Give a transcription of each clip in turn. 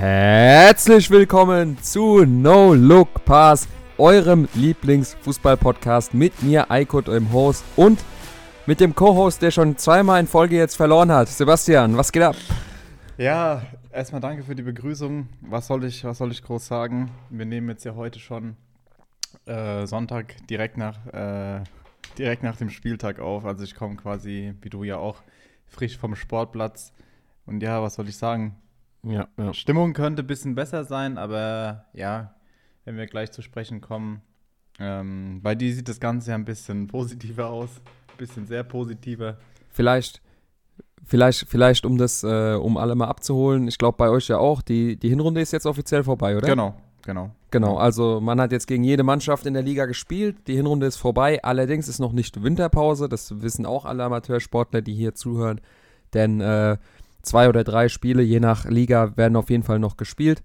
Herzlich willkommen zu No Look Pass, eurem Lieblingsfußball-Podcast mit mir, Eikut, eurem Host und mit dem Co-Host, der schon zweimal in Folge jetzt verloren hat. Sebastian, was geht ab? Ja, erstmal danke für die Begrüßung. Was soll ich, was soll ich groß sagen? Wir nehmen jetzt ja heute schon äh, Sonntag direkt nach, äh, direkt nach dem Spieltag auf. Also ich komme quasi, wie du ja auch, frisch vom Sportplatz. Und ja, was soll ich sagen? Ja, ja. Stimmung könnte ein bisschen besser sein, aber ja, wenn wir gleich zu sprechen kommen, ähm, bei dir sieht das Ganze ja ein bisschen positiver aus, ein bisschen sehr positiver. Vielleicht, vielleicht, vielleicht, um das, äh, um alle mal abzuholen. Ich glaube bei euch ja auch. Die, die Hinrunde ist jetzt offiziell vorbei, oder? Genau, genau. Genau, also man hat jetzt gegen jede Mannschaft in der Liga gespielt. Die Hinrunde ist vorbei. Allerdings ist noch nicht Winterpause. Das wissen auch alle Amateursportler, die hier zuhören. Denn äh, zwei oder drei Spiele, je nach Liga, werden auf jeden Fall noch gespielt.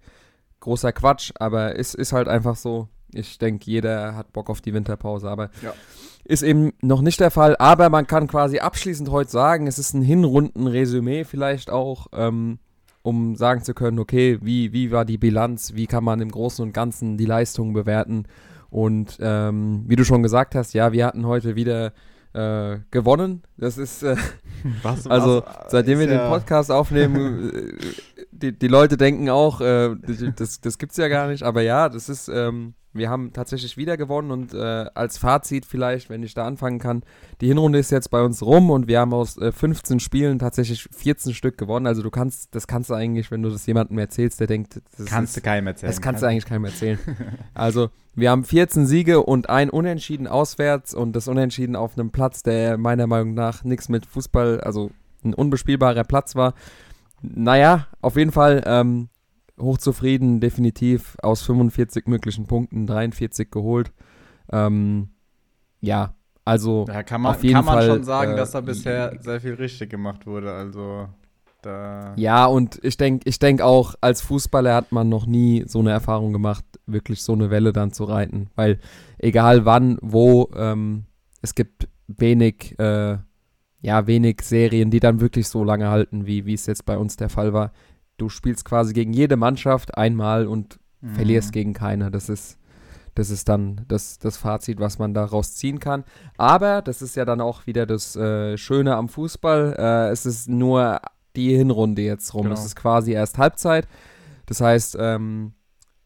Großer Quatsch, aber es ist halt einfach so. Ich denke, jeder hat Bock auf die Winterpause, aber Ja. ist eben noch nicht der Fall. Aber man kann quasi abschließend heute sagen, es ist ein Hinrunden-Resümee vielleicht auch, ähm, um sagen zu können, okay, wie, wie war die Bilanz, wie kann man im Großen und Ganzen die Leistungen bewerten. Und ähm, wie du schon gesagt hast, ja, wir hatten heute wieder äh, gewonnen. Das ist, äh, Was, also was- seitdem wir ist den ja- Podcast aufnehmen, äh, die, die Leute denken auch, äh, das, das gibt's ja gar nicht. Aber ja, das ist, ähm, wir haben tatsächlich wieder gewonnen und äh, als Fazit vielleicht, wenn ich da anfangen kann, die Hinrunde ist jetzt bei uns rum und wir haben aus äh, 15 Spielen tatsächlich 14 Stück gewonnen. Also du kannst, das kannst du eigentlich, wenn du das jemandem erzählst, der denkt, das Kannst ist, du keinem erzählen. das kannst du eigentlich keinem erzählen. Also, wir haben 14 Siege und ein Unentschieden auswärts und das Unentschieden auf einem Platz, der meiner Meinung nach nichts mit Fußball, also ein unbespielbarer Platz war. Naja, auf jeden Fall ähm, hochzufrieden, definitiv aus 45 möglichen Punkten 43 geholt. Ähm, ja, also Ja, kann man, Auf jeden kann man Fall, schon sagen, äh, dass da bisher sehr viel richtig gemacht wurde. Also da. Ja, und ich denke ich denk auch, als Fußballer hat man noch nie so eine Erfahrung gemacht, wirklich so eine Welle dann zu reiten. Weil egal wann, wo, ähm, es gibt wenig, äh, ja, wenig Serien, die dann wirklich so lange halten, wie wie es jetzt bei uns der Fall war. Du spielst quasi gegen jede Mannschaft einmal und Mhm. verlierst gegen keine. Das ist, das ist dann das, das Fazit, was man daraus ziehen kann. Aber das ist ja dann auch wieder das äh, Schöne am Fußball. Äh, es ist nur die Hinrunde jetzt rum. Genau. Es ist quasi erst Halbzeit. Das heißt, ähm,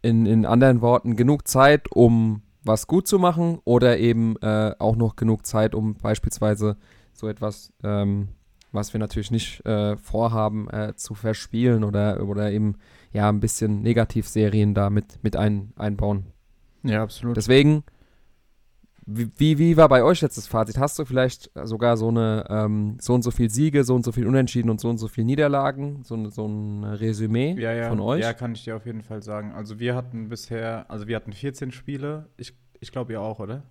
in, in anderen Worten, genug Zeit, um was gut zu machen oder eben äh, auch noch genug Zeit, um beispielsweise so etwas, ähm, was wir natürlich nicht äh, vorhaben, äh, zu verspielen oder, oder eben ja ein bisschen Negativserien da mit, mit ein, einbauen. Ja, absolut. Deswegen, wie, wie, wie war bei euch jetzt das Fazit? Hast du vielleicht sogar so eine ähm, so und so viel Siege, so und so viel Unentschieden und so und so viel Niederlagen, so, ein- so ein Resümee ja, ja. von euch? Ja, kann ich dir auf jeden Fall sagen. Also wir hatten bisher, also wir hatten 14 Spiele. Ich, ich glaube ihr auch, oder?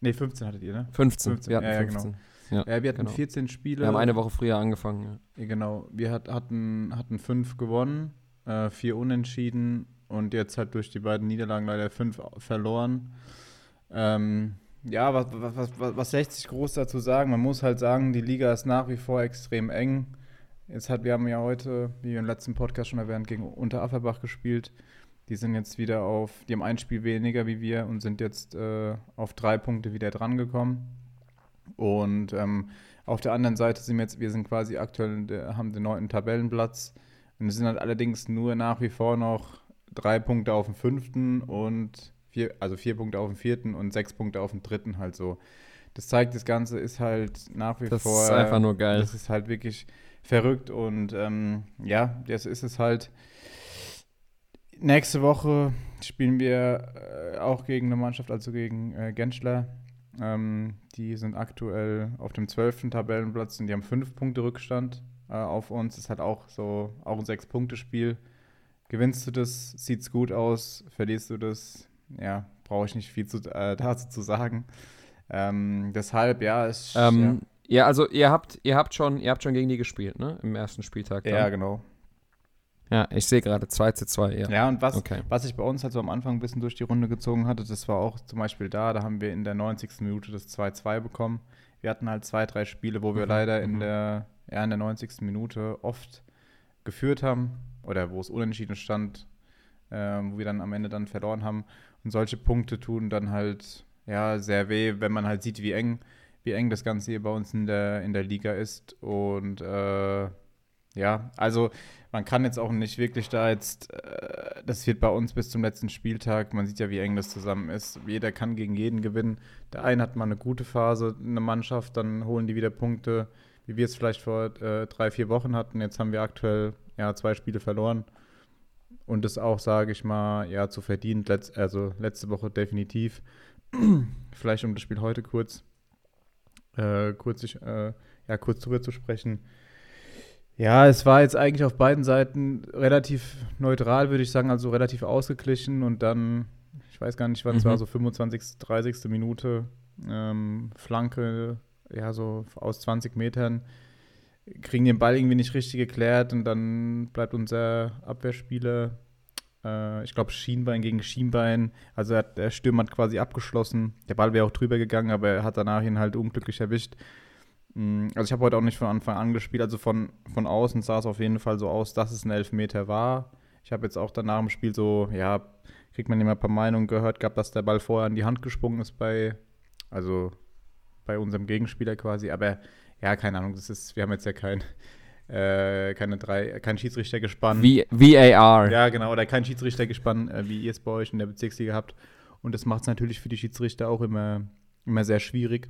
Ne, 15 hattet ihr, ne? 15. 15, Wir hatten ja, ja, 15. Ja, Ja, wir hatten genau. 14 Spiele. Wir haben eine Woche früher angefangen. Ja. Genau, wir hat, hatten, hatten fünf gewonnen, äh, vier unentschieden und jetzt halt durch die beiden Niederlagen leider fünf verloren. Ähm, ja, was, was, was, was, was lässt sich groß dazu sagen? Man muss halt sagen, die Liga ist nach wie vor extrem eng. Jetzt hat, wir haben ja heute, wie wir im letzten Podcast schon erwähnt, gegen Unterafferbach gespielt. Die sind jetzt wieder auf, die haben ein Spiel weniger wie wir und sind jetzt äh, auf drei Punkte wieder drangekommen. Und ähm, auf der anderen Seite sind wir jetzt, wir sind quasi aktuell, haben den neunten Tabellenplatz. Und es sind halt allerdings nur nach wie vor noch drei Punkte auf dem fünften und vier, also vier Punkte auf dem vierten und sechs Punkte auf dem dritten halt so. Das zeigt, das Ganze ist halt nach wie Das vor. ist einfach nur geil. Das ist halt wirklich verrückt und ähm, ja, jetzt ist es halt. Nächste Woche spielen wir äh, auch gegen eine Mannschaft, also gegen äh, Genschler. Ähm, die sind aktuell auf dem 12. Tabellenplatz und die haben fünf Punkte Rückstand äh, auf uns. Das ist halt auch so auch ein Sechs-Punkte-Spiel. Gewinnst du das, sieht's gut aus. Verlierst du das, ja, brauche ich nicht viel zu, äh, dazu zu sagen. Ähm, deshalb, ja, es Ähm, ja. also ihr habt, ihr habt schon, ihr habt schon gegen die gespielt, ne? Im ersten Spieltag. ja, dann. ja, genau. Ja, ich sehe gerade 2 zu 2, ja. Ja, und was, Okay. was sich bei uns halt so am Anfang ein bisschen durch die Runde gezogen hatte, das war auch zum Beispiel da, da haben wir in der 90. Minute das 2-2 bekommen. Wir hatten halt zwei, drei Spiele, wo wir Mhm, leider in mhm. der, ja, in der 90. Minute oft geführt haben. oder wo es unentschieden stand, äh, wo wir dann am Ende dann verloren haben. Und solche Punkte tun dann halt ja sehr weh, wenn man halt sieht, wie eng, wie eng das Ganze hier bei uns in der, in der Liga ist. Und äh, ja, also man kann jetzt auch nicht wirklich da jetzt, äh, das wird bei uns bis zum letzten Spieltag, man sieht ja, wie eng das zusammen ist. Jeder kann gegen jeden gewinnen. Der eine hat mal eine gute Phase, eine Mannschaft, dann holen die wieder Punkte, wie wir es vielleicht vor äh, drei, vier Wochen hatten. Jetzt haben wir aktuell ja zwei Spiele verloren. Und das auch, sage ich mal, ja, zu verdient, letzt, also letzte Woche definitiv. vielleicht um das Spiel heute kurz, äh, kurz, äh, ja, kurz drüber zu sprechen ja, es war jetzt eigentlich auf beiden Seiten relativ neutral, würde ich sagen, also relativ ausgeglichen und dann, ich weiß gar nicht, wann es war, mhm. so 25., 30. Minute, ähm, Flanke, ja, so aus 20 Metern, kriegen den Ball irgendwie nicht richtig geklärt und dann bleibt unser Abwehrspieler, äh, ich glaube, Schienbein gegen Schienbein, also hat, der Stürmer hat quasi abgeschlossen. Der Ball wäre auch drüber gegangen, aber er hat danach ihn halt unglücklich erwischt. Mm, also ich habe heute auch nicht von Anfang an gespielt, also von, von außen sah es auf jeden Fall so aus, dass es ein Elfmeter war. Ich habe jetzt auch danach im Spiel so, ja, kriegt man immer ein paar Meinungen gehört gehabt, dass der Ball vorher in die Hand gesprungen ist bei, also bei unserem Gegenspieler quasi. Aber ja, keine Ahnung, das ist, wir haben jetzt ja kein, äh, keine drei, kein Schiedsrichter gespannt. VAR. Ja, genau, oder kein Schiedsrichter gespannt, äh, wie ihr es bei euch in der Bezirksliga habt. Und das macht es natürlich für die Schiedsrichter auch immer, immer sehr schwierig.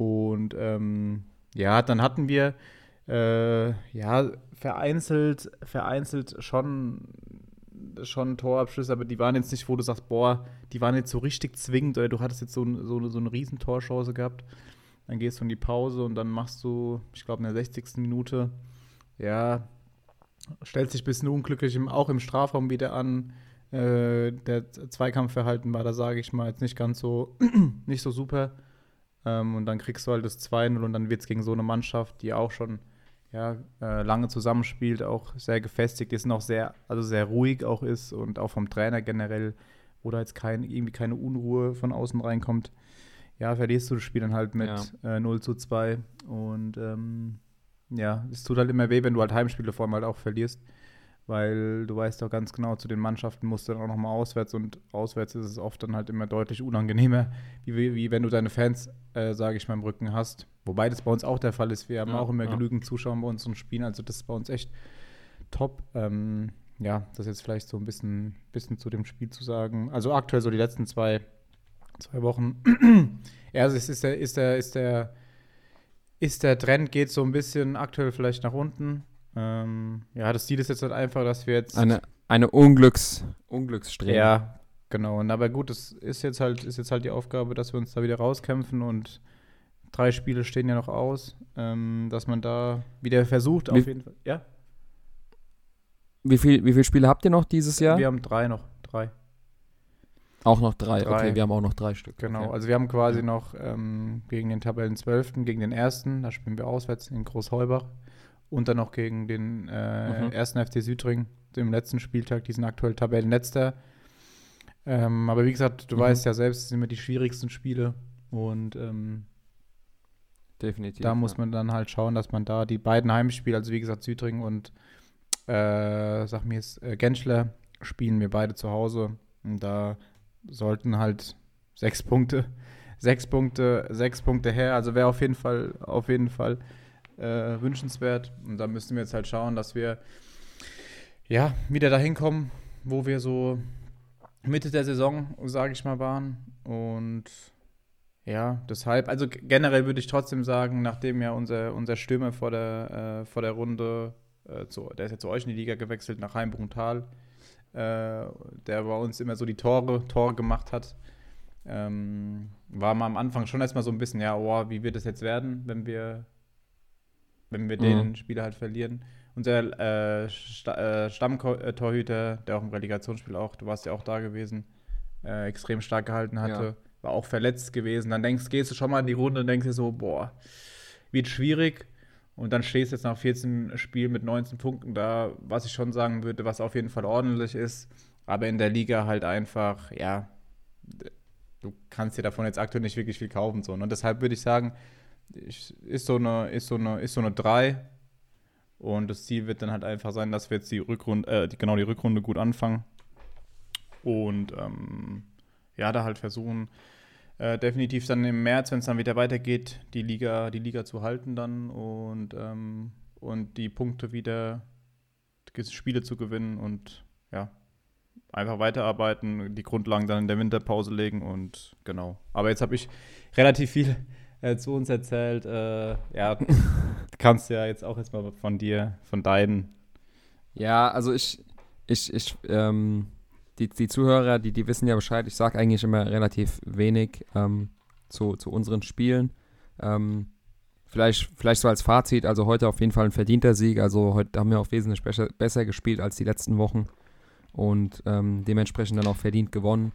Und ähm, ja, dann hatten wir äh, ja vereinzelt, vereinzelt schon, schon Torabschlüsse, aber die waren jetzt nicht, wo du sagst, boah, die waren jetzt so richtig zwingend oder du hattest jetzt so, so, so eine riesen Torchance gehabt. Dann gehst du in die Pause und dann machst du, ich glaube, in der 60. Minute, ja, stellt sich ein bisschen unglücklich im, auch im Strafraum wieder an. Äh, der Zweikampfverhalten war da, sage ich mal, jetzt nicht ganz so, nicht so super. Ähm, und dann kriegst du halt das 2-0 und dann wird es gegen so eine Mannschaft, die auch schon ja, äh, lange zusammenspielt, auch sehr gefestigt ist auch sehr, also sehr ruhig auch ist und auch vom Trainer generell, wo da jetzt kein, irgendwie keine Unruhe von außen reinkommt. Ja, verlierst du das Spiel dann halt mit ja. äh, 0 zu 2. Und ähm, ja, es tut halt immer weh, wenn du halt Heimspiele vor allem halt auch verlierst weil du weißt doch ganz genau, zu den Mannschaften musst du dann auch nochmal auswärts und auswärts ist es oft dann halt immer deutlich unangenehmer, wie, wie wenn du deine Fans, äh, sage ich mal, im Rücken hast. Wobei das bei uns auch der Fall ist. Wir haben ja, auch immer ja. genügend Zuschauer bei unseren Spielen, also das ist bei uns echt top. Ähm, ja, das jetzt vielleicht so ein bisschen, bisschen zu dem Spiel zu sagen. Also aktuell so die letzten zwei, zwei Wochen. ja, also es ist der, ist der, ist der, ist der Trend geht so ein bisschen aktuell vielleicht nach unten. Ähm, ja, das Ziel ist jetzt halt einfach, dass wir jetzt. Eine, eine Unglücks, Unglückssträhne. Ja, genau. Und aber gut, das ist jetzt halt, ist jetzt halt die Aufgabe, dass wir uns da wieder rauskämpfen und drei Spiele stehen ja noch aus, ähm, dass man da wieder versucht, wie, auf jeden Fall. Ja. Wie, viel, wie viele Spiele habt ihr noch dieses Jahr? Wir haben drei noch. Drei. Auch noch drei. drei. Okay, wir haben auch noch drei Stück. Genau, okay. also wir haben quasi noch ähm, gegen den Tabellen 12., gegen den ersten, da spielen wir auswärts in Großheubach und dann noch gegen den äh, mhm. ersten FC Südring im letzten Spieltag, die sind aktuell Tabellenletzter. Ähm, aber wie gesagt, du mhm. weißt ja selbst, es sind immer die schwierigsten Spiele und ähm, definitiv. Da muss man dann halt schauen, dass man da die beiden Heimspiele, also wie gesagt, Südring und äh, sag mir jetzt, äh, Genschler, spielen wir beide zu Hause. Und da sollten halt sechs Punkte, sechs Punkte, sechs Punkte her. Also wäre auf jeden Fall, auf jeden Fall äh, wünschenswert. Und da müssen wir jetzt halt schauen, dass wir ja wieder dahin kommen, wo wir so Mitte der Saison, sage ich mal, waren. Und ja, deshalb, also generell würde ich trotzdem sagen, nachdem ja unser, unser Stürmer vor der, äh, vor der Runde, äh, zu, der ist ja zu euch in die Liga gewechselt, nach Heimbruntal, äh, der bei uns immer so die Tore, Tore gemacht hat. Ähm, war mal am Anfang schon erstmal so ein bisschen, ja, oh, wie wird es jetzt werden, wenn wir wenn wir mhm. den Spieler halt verlieren. Unser äh, Sta äh, Stammtorhüter, der auch im Relegationsspiel auch, du warst ja auch da gewesen, äh, extrem stark gehalten hatte, ja. war auch verletzt gewesen. Dann denkst, gehst du schon mal in die Runde und denkst dir so, boah, wird schwierig. Und dann stehst du jetzt nach 14 Spielen mit 19 Punkten da, was ich schon sagen würde, was auf jeden Fall ordentlich ist. Aber in der Liga halt einfach, ja, du kannst dir davon jetzt aktuell nicht wirklich viel kaufen. So. Und deshalb würde ich sagen, ist so eine, ist so eine, ist so eine 3. Und das Ziel wird dann halt einfach sein, dass wir jetzt die Rückrunde, äh, die, genau die Rückrunde gut anfangen. Und ähm, ja, da halt versuchen, äh, definitiv dann im März, wenn es dann wieder weitergeht, die Liga, die Liga zu halten dann und, ähm, und die Punkte wieder, die Spiele zu gewinnen und ja, einfach weiterarbeiten, die Grundlagen dann in der Winterpause legen und genau. Aber jetzt habe ich relativ viel äh, zu uns erzählt. Äh, ja, kannst ja jetzt auch erstmal von dir, von deinen. Ja, also ich, ich, ich, ähm, die, die Zuhörer, die, die wissen ja Bescheid. Ich sage eigentlich immer relativ wenig ähm, zu, zu unseren Spielen. Ähm, vielleicht, vielleicht so als Fazit, also heute auf jeden Fall ein verdienter Sieg. Also heute haben wir auch wesentlich besser, besser gespielt als die letzten Wochen und ähm, dementsprechend dann auch verdient gewonnen.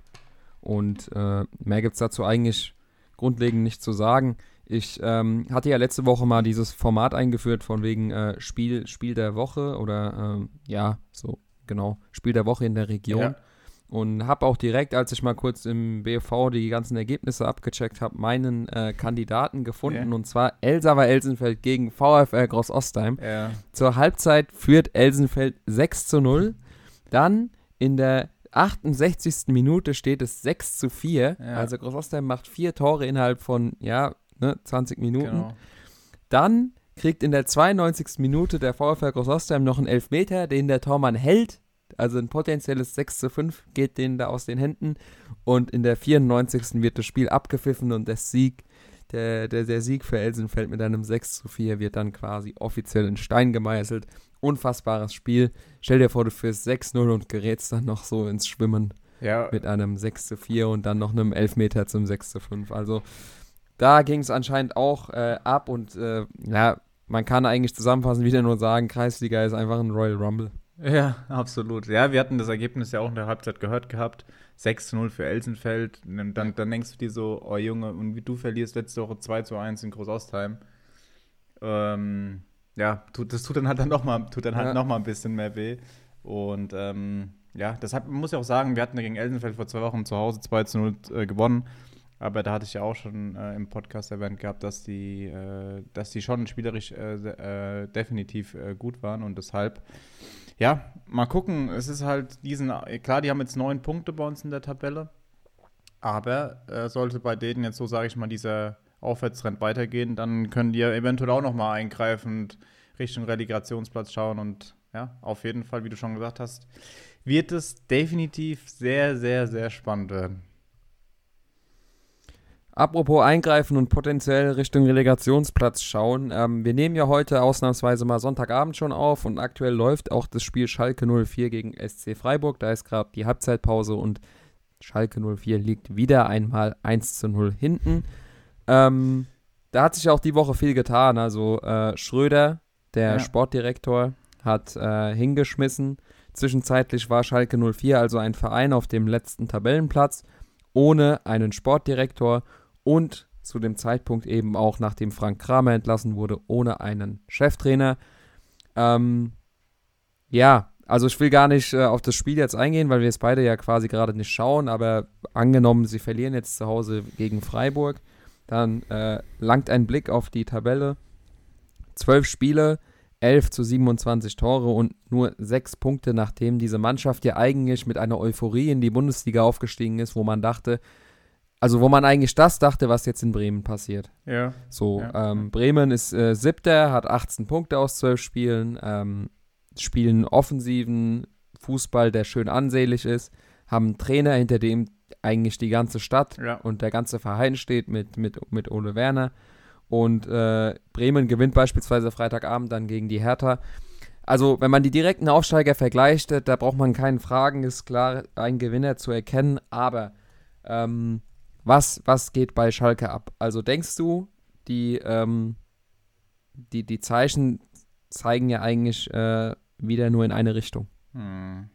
Und äh, mehr gibt es dazu eigentlich grundlegend nicht zu sagen. Ich ähm, hatte ja letzte Woche mal dieses Format eingeführt von wegen äh, Spiel, Spiel der Woche oder ähm, ja, so genau, Spiel der Woche in der Region. Ja. Und habe auch direkt, als ich mal kurz im BFV die ganzen Ergebnisse abgecheckt habe, meinen äh, Kandidaten gefunden. Ja. Und zwar Elsaver Elsenfeld gegen VfL Groß Ostheim. Ja. Zur Halbzeit führt Elsenfeld 6 zu 0. Dann in der 68. Minute steht es 6 zu 4. Ja. Also Groß Ostheim macht vier Tore innerhalb von, ja, ne, 20 Minuten. Genau. Dann kriegt in der 92. Minute der VfL Groß Ostheim noch einen Elfmeter, den der Tormann hält. Also ein potenzielles 6 zu 5 geht denen da aus den Händen. Und in der 94. wird das Spiel abgepfiffen und der Sieg, der, der, der Sieg für Elsenfeld mit einem 6 zu 4 wird dann quasi offiziell in Stein gemeißelt. Unfassbares Spiel. Stell dir vor, du führst 6-0 und gerätst dann noch so ins Schwimmen ja. mit einem 6 zu 4 und dann noch einem Elfmeter zum 6 zu 5. Also da ging es anscheinend auch äh, ab und äh, ja, man kann eigentlich zusammenfassend wieder nur sagen, Kreisliga ist einfach ein Royal Rumble. Ja, absolut. Ja, wir hatten das Ergebnis ja auch in der Halbzeit gehört gehabt. 6 zu 0 für Elsenfeld. Dann, dann denkst du dir so, oh Junge, und wie du verlierst letzte Woche 2 zu 1 in Großostheim. Ähm, ja, tut, das tut dann halt dann noch mal, tut dann halt ja. noch mal ein bisschen mehr weh. Und ähm, ja, deshalb muss ich auch sagen, wir hatten ja gegen Elsenfeld vor zwei Wochen zu Hause 2 zu 0 äh, gewonnen. Aber da hatte ich ja auch schon äh, im Podcast erwähnt gehabt, dass die, äh, dass die schon spielerisch äh, äh, definitiv äh, gut waren und deshalb, ja, mal gucken. Es ist halt diesen, klar, die haben jetzt neun Punkte bei uns in der Tabelle, aber sollte bei denen jetzt so, sage ich mal, dieser Aufwärtstrend weitergehen, dann können die ja eventuell auch nochmal eingreifend Richtung Relegationsplatz schauen und ja, auf jeden Fall, wie du schon gesagt hast, wird es definitiv sehr, sehr, sehr spannend werden. Apropos eingreifen und potenziell Richtung Relegationsplatz schauen. Ähm, wir nehmen ja heute ausnahmsweise mal Sonntagabend schon auf und aktuell läuft auch das Spiel Schalke 04 gegen SC Freiburg. Da ist gerade die Halbzeitpause und Schalke 04 liegt wieder einmal 1 zu 0 hinten. Ähm, da hat sich auch die Woche viel getan. Also äh, Schröder, der ja. Sportdirektor, hat äh, hingeschmissen. Zwischenzeitlich war Schalke 04 also ein Verein auf dem letzten Tabellenplatz ohne einen Sportdirektor und zu dem Zeitpunkt eben auch, nachdem Frank Kramer entlassen wurde, ohne einen Cheftrainer. Ähm, ja, also ich will gar nicht äh, auf das Spiel jetzt eingehen, weil wir es beide ja quasi gerade nicht schauen, aber angenommen, sie verlieren jetzt zu Hause gegen Freiburg, dann äh, langt ein Blick auf die Tabelle. Zwölf Spiele, 11 zu 27 Tore und nur sechs Punkte, nachdem diese Mannschaft ja eigentlich mit einer Euphorie in die Bundesliga aufgestiegen ist, wo man dachte, also wo man eigentlich das dachte, was jetzt in Bremen passiert. Ja. So, ja. Ähm, Bremen ist äh, siebter, hat 18 Punkte aus zwölf Spielen, ähm, spielen offensiven Fußball, der schön ansehlich ist, haben einen Trainer, hinter dem eigentlich die ganze Stadt ja. und der ganze Verein steht mit, mit, mit Ole Werner. Und äh, Bremen gewinnt beispielsweise Freitagabend dann gegen die Hertha. Also, wenn man die direkten Aufsteiger vergleicht, da braucht man keinen Fragen, ist klar, ein Gewinner zu erkennen. Aber ähm, was, was geht bei Schalke ab? Also, denkst du, die, ähm, die, die Zeichen zeigen ja eigentlich äh, wieder nur in eine Richtung? Hm.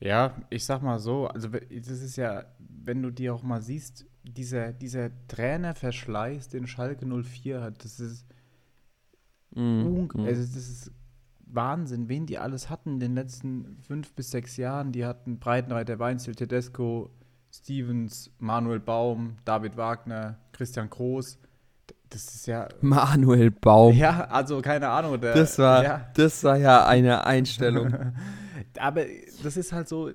Ja, ich sag mal so, also das ist ja, wenn du dir auch mal siehst, dieser, dieser Trainerverschleiß, den Schalke 04 hat, das ist, mm, also das ist Wahnsinn, wen die alles hatten in den letzten fünf bis sechs Jahren. Die hatten Breitenreiter, Weinzel, Tedesco, Stevens, Manuel Baum, David Wagner, Christian Groß. das ist ja. Manuel Baum. Ja, also keine Ahnung. Der, das, war, ja. das war ja eine Einstellung. Aber das ist halt so,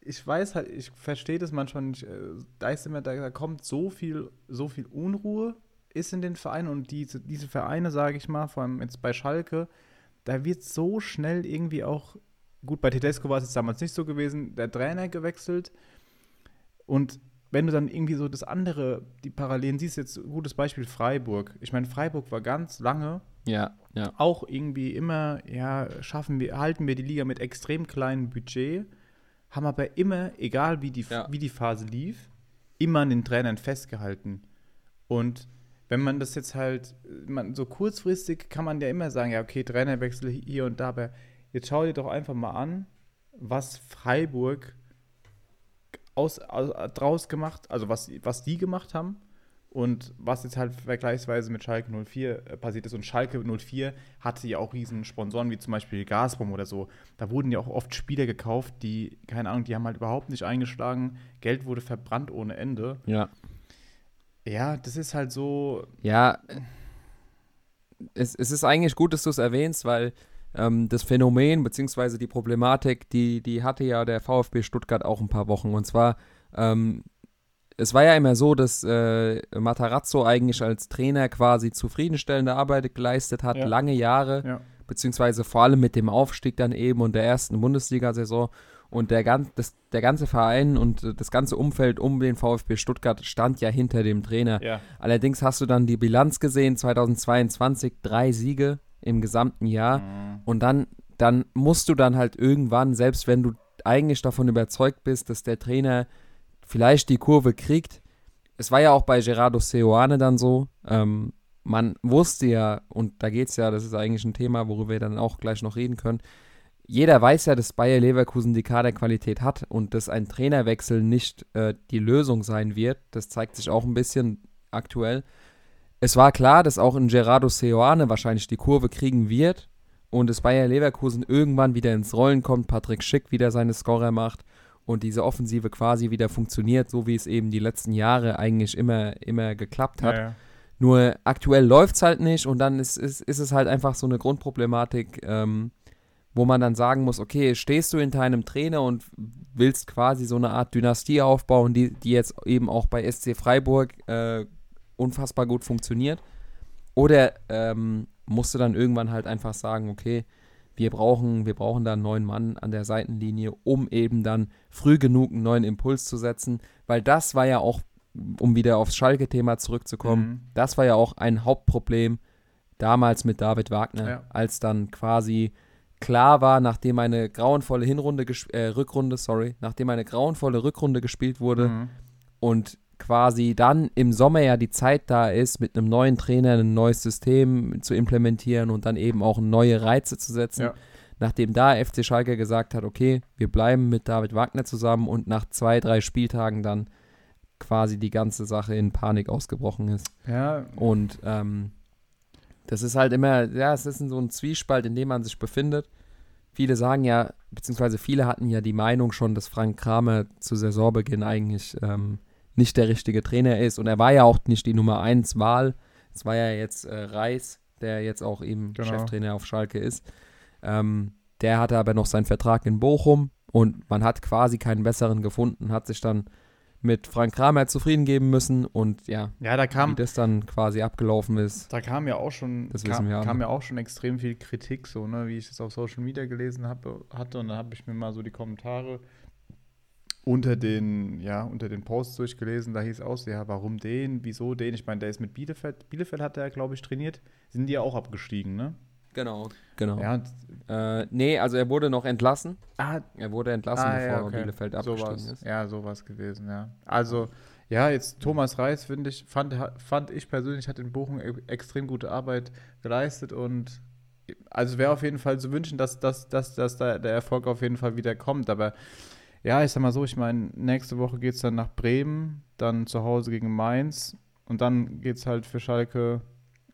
ich weiß halt, ich verstehe das manchmal nicht. äh, Da ist immer, da, da kommt so viel, so viel Unruhe ist in den Vereinen und diese, diese Vereine, sage ich mal, vor allem jetzt bei Schalke, da wird so schnell irgendwie auch, gut, bei Tedesco war es jetzt damals nicht so gewesen, der Trainer gewechselt und wenn du dann irgendwie so das andere, die Parallelen siehst, jetzt gutes Beispiel Freiburg. Ich meine, Freiburg war ganz lange Ja, ja. auch irgendwie immer, ja, schaffen wir, halten wir die Liga mit extrem kleinem Budget, haben aber immer, egal wie die, Ja. wie die Phase lief, immer an den Trainern festgehalten. Und wenn man das jetzt halt, man, so kurzfristig kann man ja immer sagen, ja, okay, Trainerwechsel hier und da, aber jetzt schau dir doch einfach mal an, was Freiburg aus, aus, draus gemacht, also was, was die gemacht haben und was jetzt halt vergleichsweise mit Schalke 04 äh, passiert ist. Und Schalke 04 hatte ja auch riesen Sponsoren, wie zum Beispiel Gazprom oder so. Da wurden ja auch oft Spieler gekauft, die, keine Ahnung, die haben halt überhaupt nicht eingeschlagen. Geld wurde verbrannt ohne Ende. Ja. Ja, das ist halt so. Ja, es, es ist eigentlich gut, dass du es erwähnst, weil ähm, das Phänomen bzw. die Problematik, die, die hatte ja der VfB Stuttgart auch ein paar Wochen. Und zwar, ähm, es war ja immer so, dass äh, Matarazzo eigentlich als Trainer quasi zufriedenstellende Arbeit geleistet hat, Ja. lange Jahre, Ja. beziehungsweise vor allem mit dem Aufstieg dann eben und der ersten Bundesliga-Saison. Und der, das, der ganze Verein und äh, das ganze Umfeld um den VfB Stuttgart stand ja hinter dem Trainer. Ja. Allerdings hast du dann die Bilanz gesehen, 2022, drei Siege im gesamten Jahr. Mhm. Und dann, dann musst du dann halt irgendwann, selbst wenn du eigentlich davon überzeugt bist, dass der Trainer vielleicht die Kurve kriegt, es war ja auch bei Gerardo Seoane dann so, ähm, man wusste ja, und da geht es ja, das ist eigentlich ein Thema, worüber wir dann auch gleich noch reden können, jeder weiß ja, dass Bayer Leverkusen die Kaderqualität hat und dass ein Trainerwechsel nicht äh, die Lösung sein wird. Das zeigt sich auch ein bisschen aktuell. Es war klar, dass auch in Gerardo Seoane wahrscheinlich die Kurve kriegen wird und dass Bayer Leverkusen irgendwann wieder ins Rollen kommt, Patrick Schick wieder seine Scorer macht und diese Offensive quasi wieder funktioniert, so wie es eben die letzten Jahre eigentlich immer, immer geklappt hat. Ja, ja. Nur aktuell läuft es halt nicht und dann ist, ist, ist es halt einfach so eine Grundproblematik, ähm, wo man dann sagen muss, okay, stehst du hinter einem Trainer und willst quasi so eine Art Dynastie aufbauen, die, die jetzt eben auch bei SC Freiburg äh, unfassbar gut funktioniert. Oder ähm, musst du dann irgendwann halt einfach sagen, okay, wir brauchen, wir brauchen da einen neuen Mann an der Seitenlinie, um eben dann früh genug einen neuen Impuls zu setzen, weil das war ja auch, um wieder aufs Schalke-Thema zurückzukommen, Mhm. das war ja auch ein Hauptproblem damals mit David Wagner, Ja. als dann quasi klar war, nachdem eine grauenvolle Hinrunde, äh, Rückrunde, sorry, nachdem eine grauenvolle Rückrunde gespielt wurde Mhm. und quasi dann im Sommer ja die Zeit da ist, mit einem neuen Trainer ein neues System zu implementieren und dann eben auch neue Reize zu setzen. Ja. Nachdem da FC Schalke gesagt hat, okay, wir bleiben mit David Wagner zusammen und nach zwei, drei Spieltagen dann quasi die ganze Sache in Panik ausgebrochen ist. Ja, Und ähm, das ist halt immer, ja, es ist so ein Zwiespalt, in dem man sich befindet. Viele sagen ja, beziehungsweise viele hatten ja die Meinung schon, dass Frank Kramer zu Saisonbeginn eigentlich ähm, nicht der richtige Trainer ist. Und er war ja auch nicht die Nummer 1 Wahl. Es war ja jetzt äh, Reis, der jetzt auch eben Genau. Cheftrainer auf Schalke ist. Ähm, der hatte aber noch seinen Vertrag in Bochum und man hat quasi keinen besseren gefunden, hat sich dann mit Frank Kramer zufrieden geben müssen und ja, ja da wie kam, das dann quasi abgelaufen ist. da kam ja auch schon, Das kam, wir kam ja auch schon extrem viel Kritik, so, ne, wie ich es auf Social Media gelesen habe, hatte. Und dann habe ich mir mal so die Kommentare unter den, ja, unter den Posts durchgelesen. Da hieß auch, so, ja, warum den, wieso den? Ich meine, der ist mit Bielefeld, Bielefeld hat er, glaube ich, trainiert. Sind die ja auch abgestiegen, ne? Genau. Genau. Ja, Äh, nee, also er wurde noch entlassen. ah, Er wurde entlassen, Ah, bevor ja, okay. Bielefeld abgestiegen sowas, ist. Ja, sowas gewesen, ja. Also, ja, jetzt Thomas Reis, finde ich, fand, fand ich persönlich, hat in Bochum e- extrem gute Arbeit geleistet und also wäre auf jeden Fall zu wünschen, dass, dass, dass, dass da der Erfolg auf jeden Fall wieder kommt. Aber ja, ich sag mal so, ich meine, nächste Woche geht es dann nach Bremen, dann zu Hause gegen Mainz und dann geht es halt für Schalke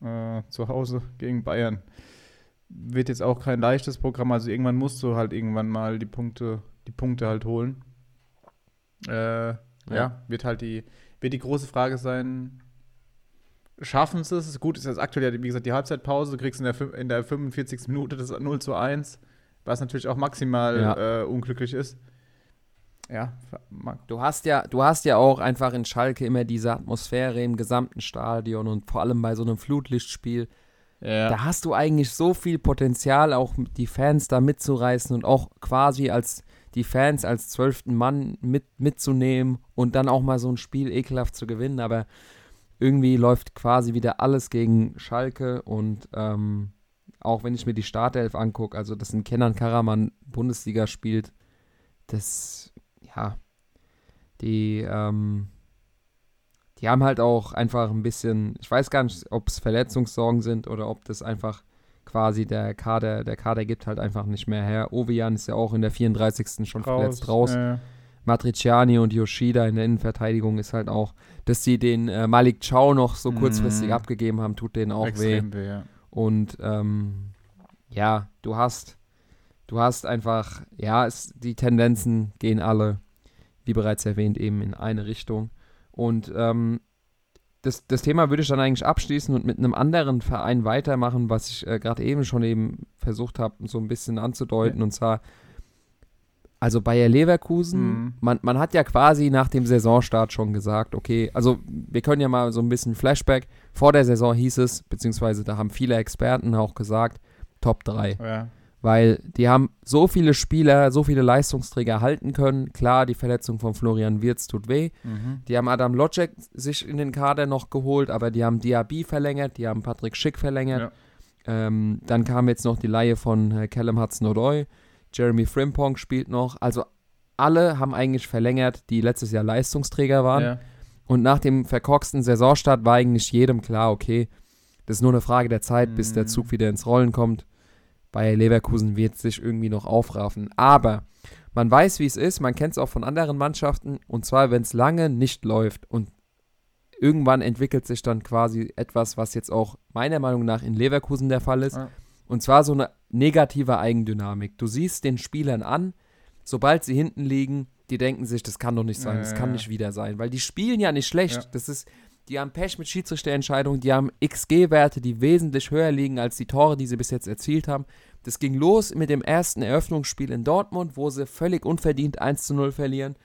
äh, zu Hause gegen Bayern. Wird jetzt auch kein leichtes Programm, also irgendwann musst du halt irgendwann mal die Punkte, die Punkte halt holen. Äh, ja. wird halt die, wird die große Frage sein, schaffen sie es. Gut, ist jetzt aktuell ja, wie gesagt, die Halbzeitpause. Du kriegst in der, in der 45. Minute das 0 zu 1, was natürlich auch maximal ja. äh, unglücklich ist. Ja, du hast ja, du hast ja auch einfach in Schalke immer diese Atmosphäre im gesamten Stadion und vor allem bei so einem Flutlichtspiel. Ja. Da hast du eigentlich so viel Potenzial, auch die Fans da mitzureißen und auch quasi als die Fans als zwölften Mann mit, mitzunehmen und dann auch mal so ein Spiel ekelhaft zu gewinnen. Aber irgendwie läuft quasi wieder alles gegen Schalke und ähm, auch wenn ich mir die Startelf angucke, also dass ein Kenan Karaman Bundesliga spielt, das, ja, die, ähm, die haben halt auch einfach ein bisschen, ich weiß gar nicht, ob es Verletzungssorgen sind oder ob das einfach quasi der Kader, der Kader gibt halt einfach nicht mehr her. Ovian ist ja auch in der 34. schon raus, verletzt raus. Äh. Matriciani und Yoshida in der Innenverteidigung ist halt auch, dass sie den äh, Malik Chow noch so kurzfristig mm. abgegeben haben, tut denen auch Extrem weh. weh ja. Und ähm, ja, du hast, du hast einfach, ja, es, die Tendenzen gehen alle, wie bereits erwähnt, eben in eine Richtung. Und ähm, das, das Thema würde ich dann eigentlich abschließen und mit einem anderen Verein weitermachen, was ich äh, gerade eben schon eben versucht habe, so ein bisschen anzudeuten. Ja. Und zwar, also Bayer Leverkusen, mhm. man, man hat ja quasi nach dem Saisonstart schon gesagt, okay, also wir können ja mal so ein bisschen Flashback. Vor der Saison hieß es, beziehungsweise da haben viele Experten auch gesagt, Top 3. Ja weil die haben so viele Spieler, so viele Leistungsträger halten können. Klar, die Verletzung von Florian Wirz tut weh. Mhm. Die haben Adam Locek sich in den Kader noch geholt, aber die haben Diaby verlängert, die haben Patrick Schick verlängert. Ja. Ähm, dann kam jetzt noch die Laie von äh, Callum Hudson-Odoi. Jeremy Frimpong spielt noch. Also alle haben eigentlich verlängert, die letztes Jahr Leistungsträger waren. Ja. Und nach dem verkorksten Saisonstart war eigentlich jedem klar, okay, das ist nur eine Frage der Zeit, mhm. bis der mhm. Zug wieder ins Rollen kommt. Bayer Leverkusen wird sich irgendwie noch aufraffen. Aber man weiß, wie es ist, man kennt es auch von anderen Mannschaften, und zwar, wenn es lange nicht läuft und irgendwann entwickelt sich dann quasi etwas, was jetzt auch meiner Meinung nach in Leverkusen der Fall ist, ja. und zwar so eine negative Eigendynamik. Du siehst den Spielern an, sobald sie hinten liegen, die denken sich, das kann doch nicht sein, ja, das kann nicht wieder sein, weil die spielen ja nicht schlecht. Das ist, die haben Pech mit Schiedsrichterentscheidungen, die haben XG-Werte, die wesentlich höher liegen als die Tore, die sie bis jetzt erzielt haben. Das ging los mit dem ersten Eröffnungsspiel in Dortmund, wo sie völlig unverdient 1 zu 0 verlieren.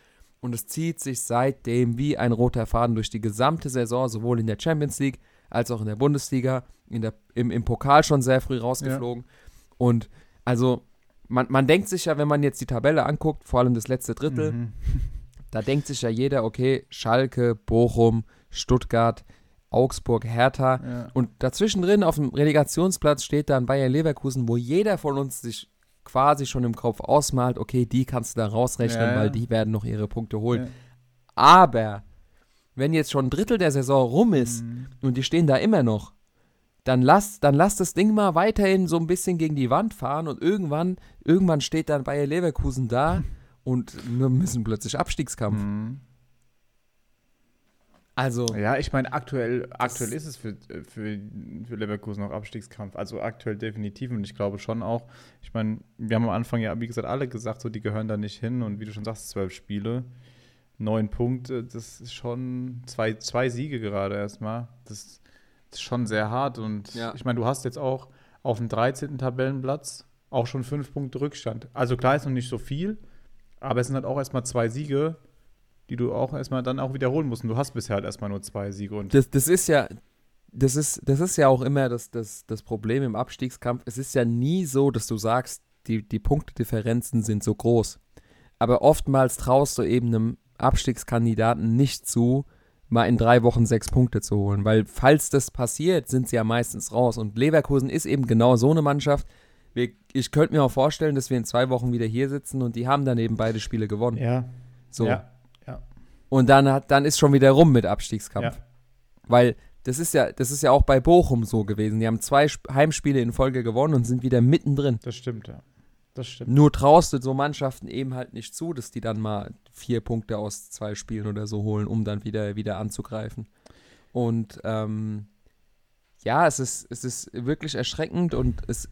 Und es zieht sich seitdem wie ein roter Faden durch die gesamte Saison, sowohl in der Champions League als auch in der Bundesliga, in der, im, im Pokal schon sehr früh rausgeflogen. Ja. Und also, man, man denkt sich ja, wenn man jetzt die Tabelle anguckt, vor allem das letzte Drittel, mhm. Da denkt sich ja jeder, okay, Schalke, Bochum, Stuttgart, Augsburg, Hertha. Ja. Und dazwischen drin auf dem Relegationsplatz steht dann Bayer Leverkusen, wo jeder von uns sich quasi schon im Kopf ausmalt, okay, die kannst du da rausrechnen, ja, weil die werden noch ihre Punkte holen. Aber wenn jetzt schon ein Drittel der Saison rum ist mhm. und die stehen da immer noch, dann lass, dann lass das Ding mal weiterhin so ein bisschen gegen die Wand fahren und irgendwann, irgendwann steht dann Bayer Leverkusen da und wir müssen plötzlich Abstiegskampf. Mhm. Also. Ja, ich meine, aktuell, aktuell ist es für, für, für Leverkusen auch Abstiegskampf. Also aktuell definitiv und ich glaube schon auch. Ich meine, wir haben am Anfang ja, wie gesagt, alle gesagt, so die gehören da nicht hin und wie du schon sagst, zwölf Spiele, neun Punkte, das ist schon zwei, zwei Siege gerade erstmal. Das, das ist schon sehr hart und ja. ich meine, du hast jetzt auch auf dem 13. Tabellenplatz auch schon fünf Punkte Rückstand. Also klar ist noch nicht so viel, aber es sind halt auch erstmal zwei Siege die du auch erstmal dann auch wiederholen musst. Und du hast bisher halt erstmal nur zwei Siege. Und das, das ist ja, das ist, das ist ja auch immer das, das, das Problem im Abstiegskampf. Es ist ja nie so, dass du sagst, die, die Punktedifferenzen sind so groß. Aber oftmals traust du eben einem Abstiegskandidaten nicht zu, mal in drei Wochen sechs Punkte zu holen. Weil falls das passiert, sind sie ja meistens raus. Und Leverkusen ist eben genau so eine Mannschaft. Wir, ich könnte mir auch vorstellen, dass wir in zwei Wochen wieder hier sitzen und die haben dann eben beide Spiele gewonnen. Ja. So. Ja. Und dann, hat, dann ist schon wieder rum mit Abstiegskampf. Ja. Weil das ist ja, das ist ja auch bei Bochum so gewesen. Die haben zwei Heimspiele in Folge gewonnen und sind wieder mittendrin. Das stimmt, ja. Das stimmt. Nur traust du so Mannschaften eben halt nicht zu, dass die dann mal vier Punkte aus zwei Spielen oder so holen, um dann wieder, wieder anzugreifen. Und ähm, ja, es ist, es ist wirklich erschreckend und es.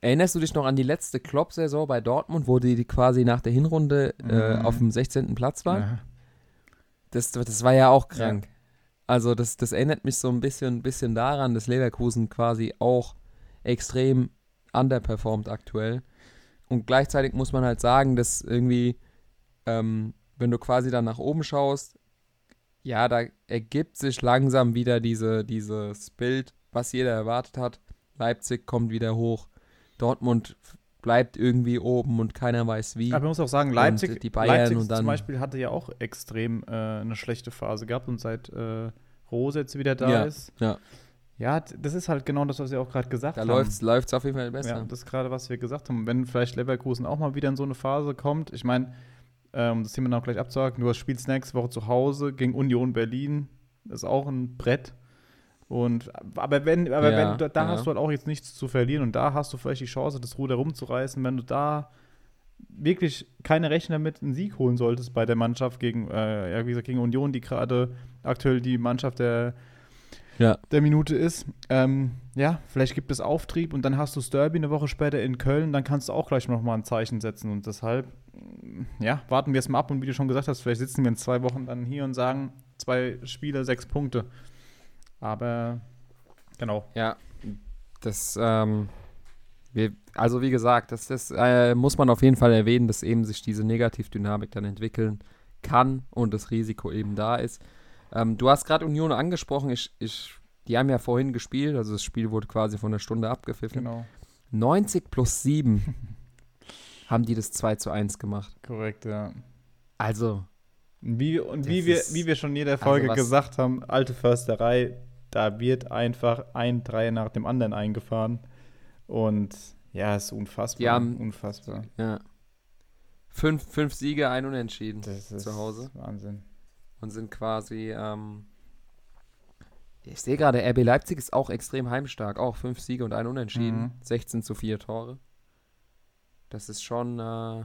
Erinnerst du dich noch an die letzte Klopp-Saison bei Dortmund, wo die quasi nach der Hinrunde äh, mhm. auf dem 16. Platz waren? Ja. Das, das war ja auch krank. Ja. Also das, das erinnert mich so ein bisschen, bisschen daran, dass Leverkusen quasi auch extrem underperformt aktuell. Und gleichzeitig muss man halt sagen, dass irgendwie, ähm, wenn du quasi dann nach oben schaust, ja, da ergibt sich langsam wieder diese, dieses Bild, was jeder erwartet hat. Leipzig kommt wieder hoch, Dortmund bleibt irgendwie oben und keiner weiß wie. Aber man muss auch sagen, Leipzig, und die Bayern Leipzig und dann zum Beispiel hatte ja auch extrem äh, eine schlechte Phase gehabt und seit äh, Rose jetzt wieder da Ja, ist. ja. Ja, das ist halt genau das, was wir auch gerade gesagt da haben. läuft es auf jeden Fall besser. Ja, das ist gerade, was wir gesagt haben. Wenn vielleicht Leverkusen auch mal wieder in so eine Phase kommt, ich meine, ähm, das Thema noch gleich abzuhaken, du hast spielst nächste Woche zu Hause gegen Union Berlin, das ist auch ein Brett. Und aber wenn, aber Ja, wenn da, da ja. hast du halt auch jetzt nichts zu verlieren und da hast du vielleicht die Chance, das Ruder rumzureißen, wenn du da wirklich keine Rechte damit einen Sieg holen solltest bei der Mannschaft gegen, äh, ja, wie gesagt, gegen Union, die gerade aktuell die Mannschaft der Ja. der Minute ist. Ähm, ja, vielleicht gibt es Auftrieb und dann hast du Derby eine Woche später in Köln, dann kannst du auch gleich nochmal ein Zeichen setzen und deshalb, mm, ja, warten wir es mal ab und wie du schon gesagt hast, vielleicht sitzen wir in zwei Wochen dann hier und sagen, zwei Spiele, sechs Punkte. Aber, genau. Ja, das, ähm, wir, also wie gesagt, das, das äh, muss man auf jeden Fall erwähnen, dass eben sich diese Negativdynamik dann entwickeln kann und das Risiko eben da ist. Ähm, du hast gerade Union angesprochen, ich, ich, die haben ja vorhin gespielt, also das Spiel wurde quasi von einer Stunde abgepfiffen. Genau, 90 plus 7 haben die das 2 zu 1 gemacht. korrekt, ja. Also, Und wie, und wie, wir, wie wir schon in jeder Folge was- gesagt haben, alte Försterei, da wird einfach ein Dreier nach dem anderen eingefahren. Und ja, ist unfassbar. Die haben- unfassbar. ja. Fünf, fünf Siege, ein Unentschieden Das ist zu Hause. Wahnsinn. und sind quasi, ähm, ich sehe gerade, RB Leipzig ist auch extrem heimstark, auch fünf Siege und ein Unentschieden, Mhm. 16 zu 4 Tore. Das ist schon, äh,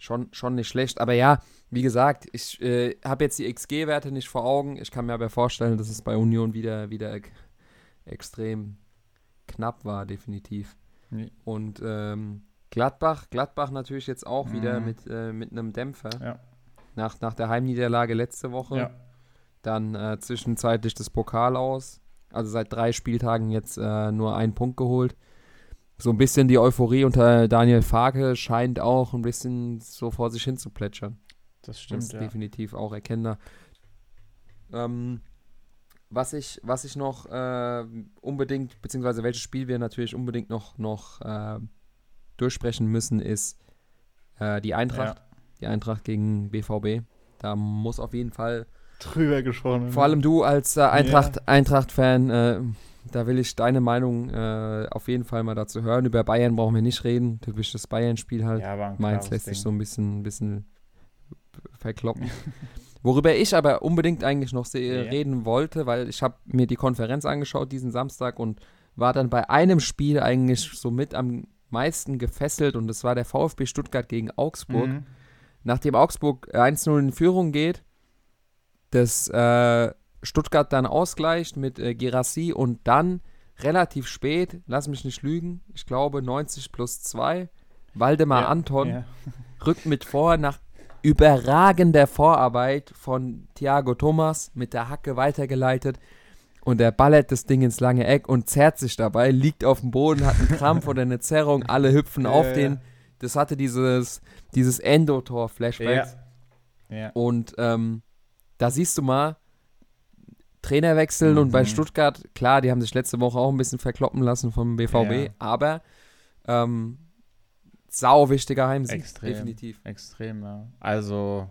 schon, schon nicht schlecht. Aber ja, wie gesagt, ich äh, habe jetzt die XG-Werte nicht vor Augen. Ich kann mir aber vorstellen, dass es bei Union wieder, wieder extrem knapp war, definitiv. Nee. Und ähm, Gladbach, Gladbach natürlich jetzt auch wieder Mhm. mit, äh, mit einem Dämpfer. Ja. Nach, nach der Heimniederlage letzte Woche. Ja. Dann äh, zwischenzeitlich das Pokal aus. Also seit drei Spieltagen jetzt äh, nur einen Punkt geholt. So ein bisschen die Euphorie unter Daniel Farke scheint auch ein bisschen so vor sich hin zu plätschern. Das Das stimmt, ist ja. definitiv auch erkennbar. Ähm, was ich, was ich noch äh, unbedingt, beziehungsweise welches Spiel wir natürlich unbedingt noch, noch äh, durchsprechen müssen, ist äh, die Eintracht. Die Eintracht gegen BVB. Da muss auf jeden Fall, Drüber gesprochen. vor allem du als äh, Eintracht, Eintracht-Fan, äh, da will ich deine Meinung äh, auf jeden Fall mal dazu hören. Über Bayern brauchen wir nicht reden. Typisches Bayern-Spiel halt. ja, Mainz lässt sich Ding. so ein bisschen, ein bisschen verkloppen. Worüber ich aber unbedingt eigentlich noch Ja. reden wollte, weil ich habe mir die Konferenz angeschaut diesen Samstag und war dann bei einem Spiel eigentlich so mit am meisten gefesselt und das war der VfB Stuttgart gegen Augsburg. Mhm. Nachdem Augsburg 1-0 in Führung geht, dass äh, Stuttgart dann ausgleicht mit äh, Gerassi und dann relativ spät, lass mich nicht lügen, ich glaube 90 plus 2, Waldemar Ja, Anton Ja. rückt mit vor nach überragender Vorarbeit von Thiago Thomas mit der Hacke weitergeleitet und der ballert das Ding ins lange Eck und zerrt sich dabei, liegt auf dem Boden, hat einen Krampf oder eine Zerrung, alle hüpfen Ja, auf den. Das hatte dieses, dieses Endotor-Flashbacks. Ja. Und ähm, da siehst du mal, Trainer wechseln und bei Mhm. Stuttgart, klar, die haben sich letzte Woche auch ein bisschen verkloppen lassen vom BVB, Ja. aber ähm, sau wichtiger Heimsieg, Extrem. definitiv. Extrem, ja. Also,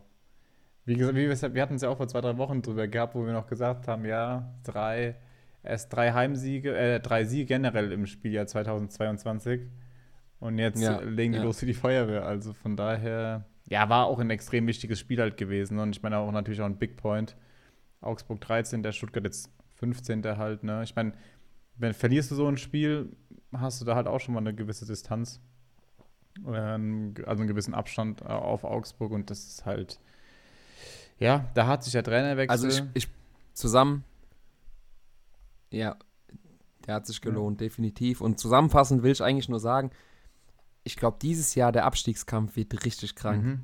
wie gesagt, wie wir, wir hatten es ja auch vor zwei, drei Wochen drüber gehabt, wo wir noch gesagt haben, ja, drei, erst drei Heimsiege, äh, drei Siege generell im Spieljahr 2022. Und jetzt Ja, legen die ja. los wie die Feuerwehr. Also von daher, ja, war auch ein extrem wichtiges Spiel halt gewesen. Und ich meine auch natürlich auch ein Big Point. Augsburg 13, der Stuttgart jetzt 15. halt, ne? Ich meine, wenn verlierst du so ein Spiel, hast du da halt auch schon mal eine gewisse Distanz. Ähm, also einen gewissen Abstand äh, auf Augsburg und das ist halt, ja, da hat sich der Trainerwechsel. Also ich, ich zusammen, ja, der hat sich gelohnt, definitiv. Und zusammenfassend will ich eigentlich nur sagen, ich glaube, dieses Jahr der Abstiegskampf wird richtig krank. Mhm.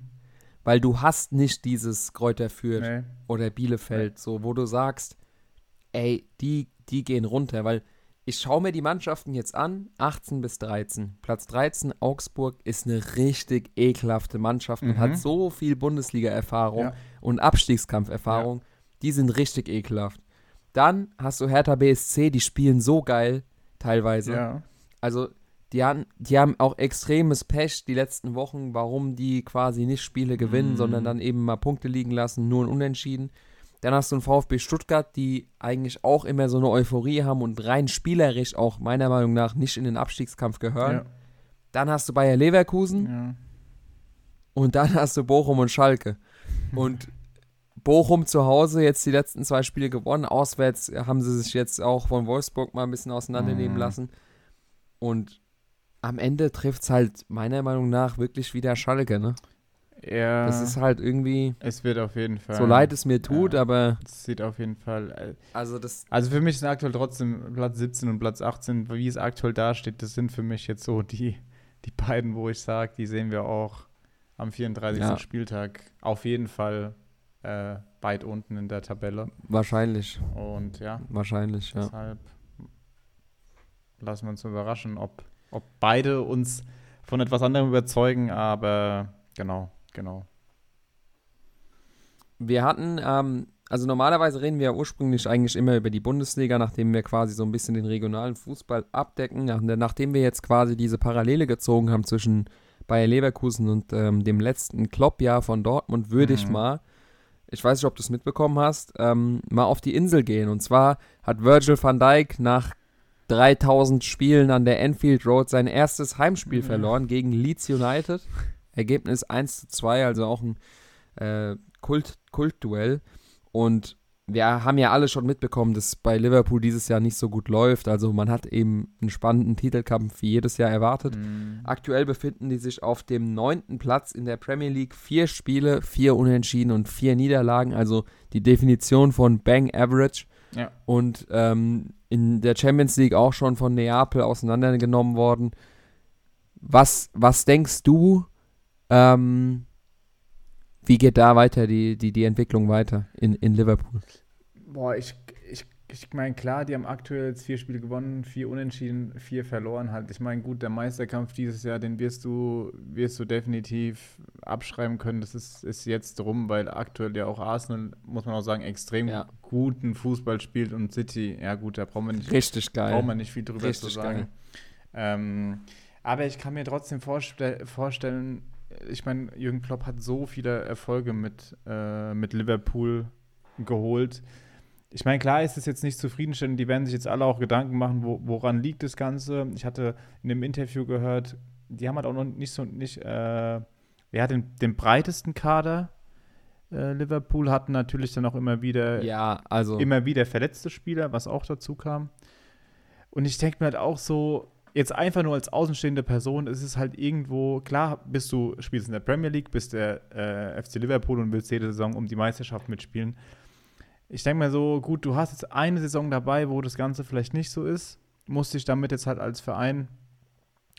Weil du hast nicht dieses Kräuter Fürth Nee. oder Bielefeld, so, wo du sagst, ey, die, die gehen runter, weil ich schaue mir die Mannschaften jetzt an, 18 bis 13. Platz 13, Augsburg, ist eine richtig ekelhafte Mannschaft und Mhm. hat so viel Bundesliga-Erfahrung Ja. und Abstiegskampferfahrung. Die sind richtig ekelhaft. Dann hast du Hertha BSC, die spielen so geil, teilweise. Ja. Also, die haben, die haben auch extremes Pech die letzten Wochen, warum die quasi nicht Spiele gewinnen, Mhm. sondern dann eben mal Punkte liegen lassen, nur ein Unentschieden. Dann hast du einen VfB Stuttgart, die eigentlich auch immer so eine Euphorie haben und rein spielerisch auch meiner Meinung nach nicht in den Abstiegskampf gehören. Ja. Dann hast du Bayer Leverkusen ja. und dann hast du Bochum und Schalke. Und Bochum zu Hause jetzt die letzten zwei Spiele gewonnen. Auswärts haben sie sich jetzt auch von Wolfsburg mal ein bisschen auseinandernehmen Mhm. lassen. Und am Ende trifft es halt meiner Meinung nach wirklich wieder Schalke, ne? Ja. Das ist halt irgendwie, es wird auf jeden Fall. so leid es mir tut, ja. aber Es sieht auf jeden Fall. äh, also das, Also für mich sind aktuell trotzdem Platz 17 und Platz 18, wie es aktuell dasteht, das sind für mich jetzt so die, die beiden, wo ich sage, die sehen wir auch am 34. Ja. Spieltag auf jeden Fall äh, weit unten in der Tabelle. wahrscheinlich, Und ja, wahrscheinlich, ja. deshalb lassen wir uns überraschen, ob, ob beide uns von etwas anderem überzeugen, aber genau, genau. Wir hatten, ähm, also normalerweise reden wir ja ursprünglich eigentlich immer über die Bundesliga, nachdem wir quasi so ein bisschen den regionalen Fußball abdecken. Nach, nachdem wir jetzt quasi diese Parallele gezogen haben zwischen Bayer Leverkusen und ähm, dem letzten Kloppjahr von Dortmund, würde ich Mhm. mal, ich weiß nicht, ob du es mitbekommen hast, ähm, mal auf die Insel gehen. Und zwar hat Virgil van Dijk nach 3000 Spielen an der Enfield Road sein erstes Heimspiel Ja. verloren gegen Leeds United. Ergebnis 1 zu 2, also auch ein äh, Kult, Kultduell. Und wir haben ja alle schon mitbekommen, dass bei Liverpool dieses Jahr nicht so gut läuft. Also man hat eben einen spannenden Titelkampf wie jedes Jahr erwartet. Mhm. Aktuell befinden die sich auf dem neunten Platz in der Premier League. Vier Spiele, vier Unentschieden und vier Niederlagen. Also die Definition von Bang Average. Ja. Und ähm, in der Champions League auch schon von Neapel auseinandergenommen worden. Was, was denkst du, ähm, wie geht da weiter die, die, die Entwicklung weiter in, in Liverpool? Boah, ich, ich, meine, klar, die haben aktuell jetzt vier Spiele gewonnen, vier unentschieden, vier verloren halt. Ich meine, gut, der Meisterkampf dieses Jahr, den wirst du, wirst du definitiv abschreiben können. Das ist, ist jetzt rum, weil aktuell ja auch Arsenal, muss man auch sagen, extrem Ja. guten Fußball spielt und City, ja gut, da brauchen wir nicht, Richtig geil. brauchen wir nicht viel drüber Richtig zu sagen. Ähm, aber ich kann mir trotzdem vorstell vorstellen, ich meine, Jürgen Klopp hat so viele Erfolge mit, äh, mit Liverpool geholt. Ich meine, klar ist es jetzt nicht zufriedenstellend, die werden sich jetzt alle auch Gedanken machen, wo, woran liegt das Ganze. Ich hatte in dem Interview gehört, die haben halt auch noch nicht so, nicht, äh, wer hat den, den breitesten Kader? Äh, Liverpool hatten natürlich dann auch immer wieder Ja, also immer wieder verletzte Spieler, was auch dazu kam. Und ich denke mir halt auch so, jetzt einfach nur als außenstehende Person, ist es halt irgendwo, klar, bist du, spielst in der Premier League, bist der äh, FC Liverpool und willst jede Saison um die Meisterschaft mitspielen. Ich denke mir so, gut, du hast jetzt eine Saison dabei, wo das Ganze vielleicht nicht so ist, musst dich damit jetzt halt als Verein,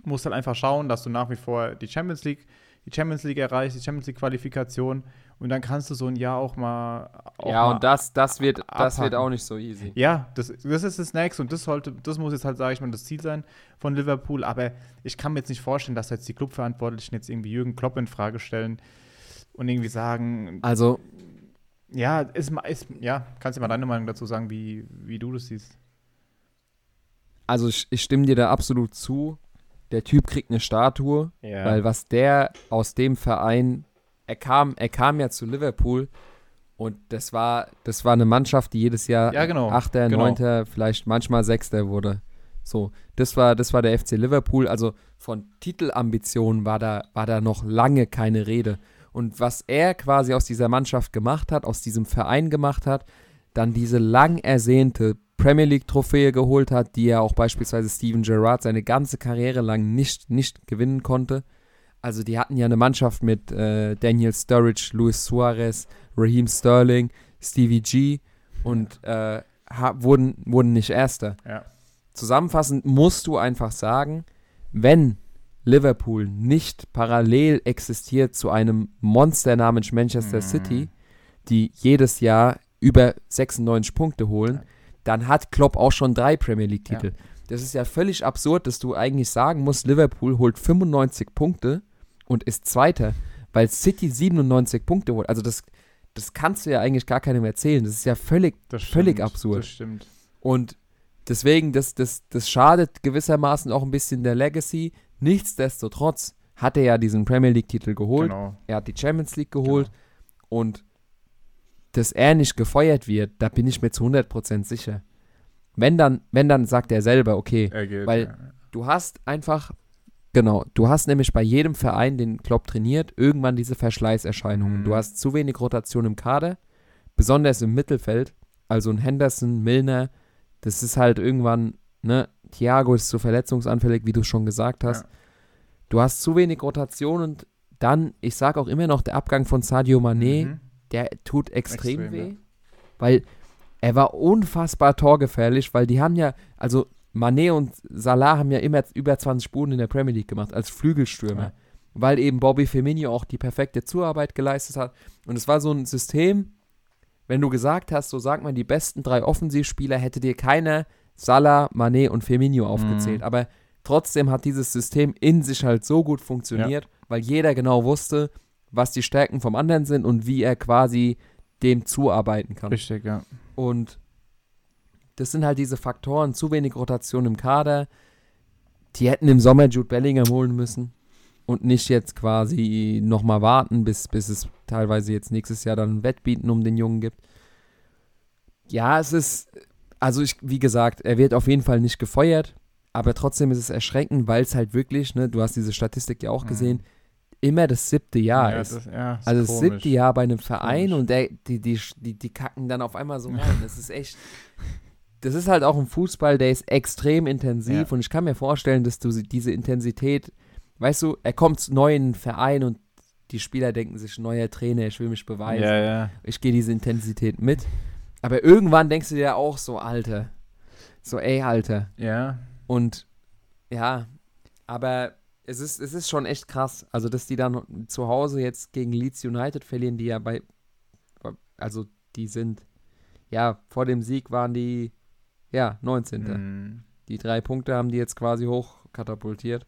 musst halt einfach schauen, dass du nach wie vor die Champions League, die Champions League erreichst, die Champions League Qualifikation und dann kannst du so ein Jahr auch mal auch ja, mal und das, das, wird, das wird auch nicht so easy. ja, das, das ist das Nächste und das sollte, das muss jetzt halt, sage ich mal, das Ziel sein von Liverpool. Aber ich kann mir jetzt nicht vorstellen, dass jetzt die Clubverantwortlichen jetzt irgendwie Jürgen Klopp in Frage stellen und irgendwie sagen, Also, ja, ist, ist ja, kannst du mal deine Meinung dazu sagen, wie, wie du das siehst? also ich, ich stimme dir da absolut zu. Der Typ kriegt eine Statue, Ja. weil was der aus dem Verein, er kam, er kam ja zu Liverpool und das war, das war eine Mannschaft, die jedes Jahr Ja, genau, Achter, genau. Neunter, vielleicht manchmal Sechster wurde. So, das war, das war der FC Liverpool. Also von Titelambitionen war da, war da noch lange keine Rede. Und was er quasi aus dieser Mannschaft gemacht hat, aus diesem Verein gemacht hat, dann diese lang ersehnte Premier League-Trophäe geholt hat, die ja auch beispielsweise Steven Gerrard seine ganze Karriere lang nicht, nicht gewinnen konnte. Also die hatten ja eine Mannschaft mit äh, Daniel Sturridge, Luis Suarez, Raheem Sterling, Stevie G und äh, wurden, wurden nicht Erster. Ja. Zusammenfassend musst du einfach sagen, wenn Liverpool nicht parallel existiert zu einem Monster namens Manchester Mhm. City, die jedes Jahr über 96 Punkte holen, Ja. dann hat Klopp auch schon drei Premier League-Titel. Das ist ja völlig absurd, dass du eigentlich sagen musst, Liverpool holt 95 Punkte und ist Zweiter, weil City 97 Punkte holt. Also das, das kannst du ja eigentlich gar keinem erzählen. Das ist ja völlig Das Völlig stimmt, absurd. Das stimmt. und deswegen, das, das, das schadet gewissermaßen auch ein bisschen der Legacy. Nichtsdestotrotz hat er ja diesen Premier League-Titel geholt. Genau. Er hat die Champions League geholt. Und dass er nicht gefeuert wird, da bin ich mir zu 100% sicher. Wenn dann, wenn dann sagt er selber, okay, Er geht, Weil- ja. du hast einfach, genau, du hast nämlich bei jedem Verein, den Klopp trainiert, irgendwann diese Verschleißerscheinungen. Mhm. Du hast zu wenig Rotation im Kader, besonders im Mittelfeld. Also ein Henderson, Milner, das ist halt irgendwann, ne, Thiago ist zu verletzungsanfällig, wie du schon gesagt hast. Ja. Du hast zu wenig Rotation und dann, ich sage auch immer noch, der Abgang von Sadio Mané, Mhm. der tut extrem, Extrem, weh. ja. Weil er war unfassbar torgefährlich, weil die haben ja, also Mané und Salah haben ja immer über 20 Spuren in der Premier League gemacht, als Flügelstürmer. Ja. Weil eben Bobby Firmino auch die perfekte Zuarbeit geleistet hat. Und es war so ein System, wenn du gesagt hast, so sag mal, die besten drei Offensivspieler hätte dir keiner Salah, Mané und Firmino aufgezählt. Mhm. Aber trotzdem hat dieses System in sich halt so gut funktioniert, weil jeder genau wusste, was die Stärken vom anderen sind und wie er quasi dem zuarbeiten kann. Richtig, ja. Und das sind halt diese Faktoren, zu wenig Rotation im Kader. Die hätten im Sommer Jude Bellingham holen müssen und nicht jetzt quasi nochmal warten, bis, bis es teilweise jetzt nächstes Jahr dann ein Wettbieten um den Jungen gibt. Ja, es ist, also ich, wie gesagt, er wird auf jeden Fall nicht gefeuert, aber trotzdem ist es erschreckend, weil es halt wirklich, ne, du hast diese Statistik ja auch Mhm. gesehen, immer das siebte Jahr ist. das, ja, ist Also das komisch. siebte Jahr bei einem Verein Komisch. und der, die, die, die, die kacken dann auf einmal so rein. Das ist echt. Das ist halt auch ein Fußball, der ist extrem intensiv Ja. und ich kann mir vorstellen, dass du diese Intensität, weißt du, er kommt neu in den Verein und die Spieler denken sich, neuer Trainer, ich will mich beweisen, Ja, ja. ich gehe diese Intensität mit. Aber irgendwann denkst du dir auch so, Alter, so, ey, Alter. Ja. Und ja, aber es ist, es ist schon echt krass. Also, dass die dann zu Hause jetzt gegen Leeds United verlieren, die ja bei, also die sind, ja, vor dem Sieg waren die, ja, 19. Mhm. Die drei Punkte haben die jetzt quasi hochkatapultiert.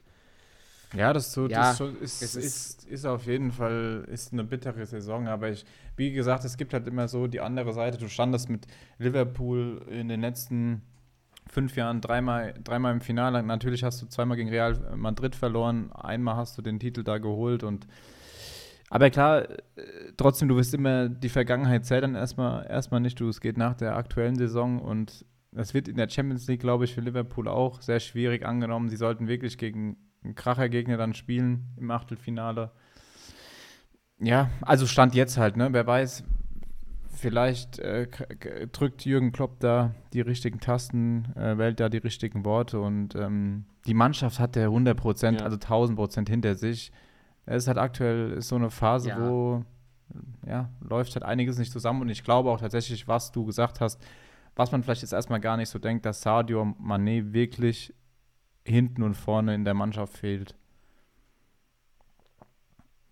Ja, das, tut, Ja, das schon- ist, es ist, ist- ist, auf jeden Fall ist eine bittere Saison, aber ich, wie gesagt, es gibt halt immer so die andere Seite. Du standest mit Liverpool in den letzten fünf Jahren dreimal, dreimal im Finale. Natürlich hast du zweimal gegen Real Madrid verloren, einmal hast du den Titel da geholt und aber klar, äh, trotzdem, du wirst immer, die Vergangenheit zählt dann erstmal, erstmal nicht, du, es geht nach der aktuellen Saison und das wird in der Champions League, glaube ich, für Liverpool auch sehr schwierig angenommen. Sie sollten wirklich gegen Krachergegner dann spielen im Achtelfinale. Ja, also Stand jetzt halt, ne? Wer weiß, vielleicht äh, drückt Jürgen Klopp da die richtigen Tasten, äh, wählt da die richtigen Worte und ähm, die Mannschaft hat der 100 Prozent, Ja. also 1000 Prozent hinter sich. Es ist halt aktuell ist so eine Phase, Ja. wo ja, läuft halt einiges nicht zusammen und ich glaube auch tatsächlich, was du gesagt hast, was man vielleicht jetzt erstmal gar nicht so denkt, dass Sadio Mané wirklich hinten und vorne in der Mannschaft fehlt.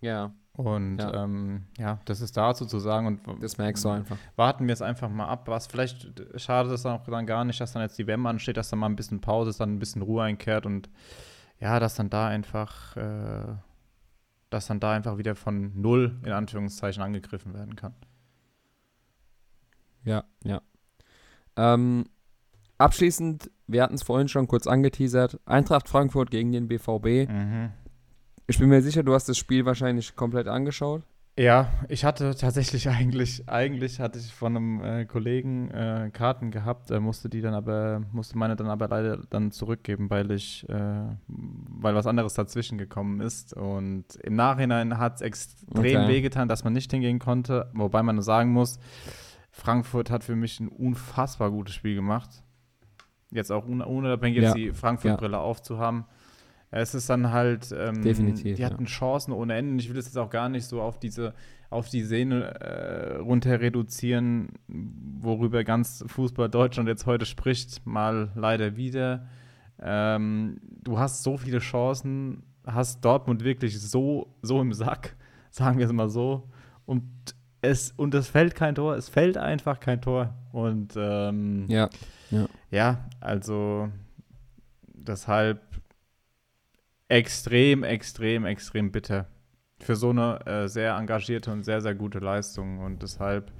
Ja, Und Ja. ähm, ja das ist dazu zu sagen und das merkst du einfach. warten wir es einfach mal ab. Was vielleicht schade ist auch dann gar nicht, dass dann jetzt die WM ansteht, dass dann mal ein bisschen Pause ist, dann ein bisschen Ruhe einkehrt und ja, dass dann da einfach, äh, dass dann da einfach wieder von null in Anführungszeichen angegriffen werden kann. Ja, ja. Ähm, abschließend, wir hatten es vorhin schon kurz angeteasert, Eintracht Frankfurt gegen den BVB. Mhm. Ich bin mir sicher, du hast das Spiel wahrscheinlich komplett angeschaut. Ja, ich hatte tatsächlich eigentlich, eigentlich hatte ich von einem äh, Kollegen äh, Karten gehabt, äh, musste die dann aber, musste meine dann aber leider dann zurückgeben, weil ich, äh, weil was anderes dazwischen gekommen ist. Und im Nachhinein hat es extrem Okay. wehgetan, dass man nicht hingehen konnte, wobei man nur sagen muss, Frankfurt hat für mich ein unfassbar gutes Spiel gemacht. Jetzt auch un unabhängig Ja, jetzt die Frankfurt-Brille aufzuhaben. Es ist dann halt, ähm, Definitiv, die ja. hatten Chancen ohne Ende. Und Ich will das jetzt auch gar nicht so auf diese, auf die Szene äh, runter reduzieren, worüber ganz Fußball Deutschland jetzt heute spricht, mal leider wieder. Ähm, du hast so viele Chancen, hast Dortmund wirklich so, so im Sack, sagen wir es mal so. Und es, und es fällt kein Tor, es fällt einfach kein Tor. Und ähm, ja. Ja. Ja, also deshalb extrem, extrem, extrem bitter. Für so eine äh, sehr engagierte und sehr, sehr gute Leistung. Und deshalb,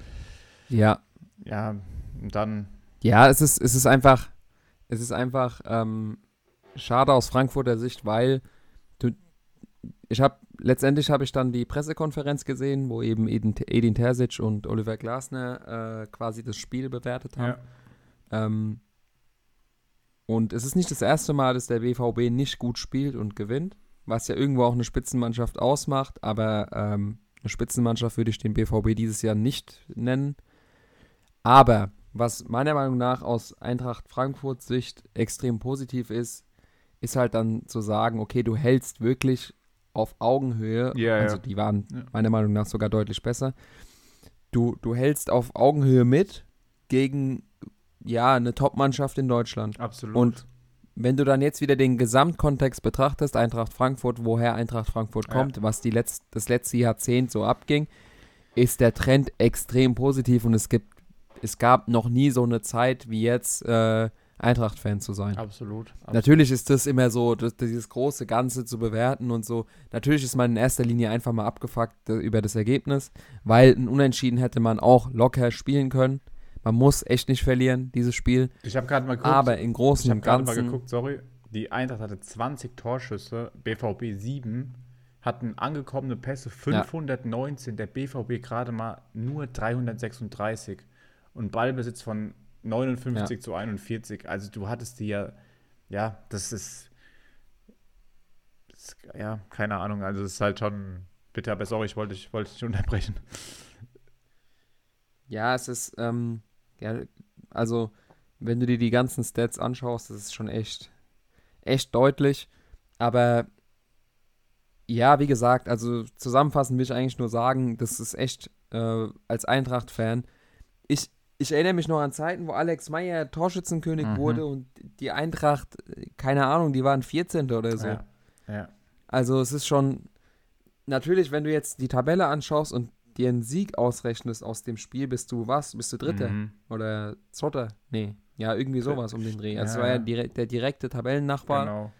ja. Ja, dann. Ja, es ist, es ist einfach, es ist einfach ähm, schade aus Frankfurter Sicht, weil du, ich habe, letztendlich habe ich dann die Pressekonferenz gesehen, wo eben Edin, Edin Terzic und Oliver Glasner äh, quasi das Spiel bewertet haben. Ja. Ähm, und es ist nicht das erste Mal, dass der BVB nicht gut spielt und gewinnt, was ja irgendwo auch eine Spitzenmannschaft ausmacht, aber ähm, eine Spitzenmannschaft würde ich den BVB dieses Jahr nicht nennen. Aber was meiner Meinung nach aus Eintracht Frankfurts Sicht extrem positiv ist, ist halt dann zu sagen, okay, du hältst wirklich auf Augenhöhe, ja, also die waren ja. meiner Meinung nach sogar deutlich besser. Du, du hältst auf Augenhöhe mit gegen ja, eine Top-Mannschaft in Deutschland. Absolut. Und wenn du dann jetzt wieder den Gesamtkontext betrachtest, Eintracht Frankfurt, woher Eintracht Frankfurt kommt, ja. was die letzt, das letzte Jahrzehnt so abging, ist der Trend extrem positiv und es gibt, es gab noch nie so eine Zeit wie jetzt, äh, Eintracht-Fan zu sein. Absolut, absolut, Natürlich ist das immer so, das, dieses große Ganze zu bewerten und so. Natürlich ist man in erster Linie einfach mal abgefuckt äh, über das Ergebnis, weil ein Unentschieden hätte man auch locker spielen können. Man muss echt nicht verlieren, dieses Spiel. Ich habe gerade mal geguckt. Aber im Großen und Ganzen. Ich habe mal geguckt, sorry. Die Eintracht hatte 20 Torschüsse, BVB 7, hatten angekommene Pässe 519, ja. der BVB gerade mal nur 336 und Ballbesitz von 59 ja. zu 41. Also du hattest die ja, ja, das ist, das, ja, keine Ahnung, also es ist halt schon bitter, aber sorry, ich wollte dich, wollte dich unterbrechen. Ja, es ist, ähm, ja, also wenn du dir die ganzen Stats anschaust, das ist schon echt, echt deutlich. Aber ja, wie gesagt, also zusammenfassend will ich eigentlich nur sagen, das ist echt äh, als Eintracht-Fan. Ich, ich erinnere mich noch an Zeiten, wo Alex Meyer Torschützenkönig mhm. wurde und die Eintracht, keine Ahnung, die waren 14. oder so. Ja. ja. Also es ist schon, natürlich, wenn du jetzt die Tabelle anschaust und dir einen Sieg ausrechnest aus dem Spiel, bist du was? Bist du Dritter? Mhm. Oder Zotter? Nee. Ja, irgendwie sowas um den Dreh. Also ja. war ja dire der direkte Tabellennachbar. Genau.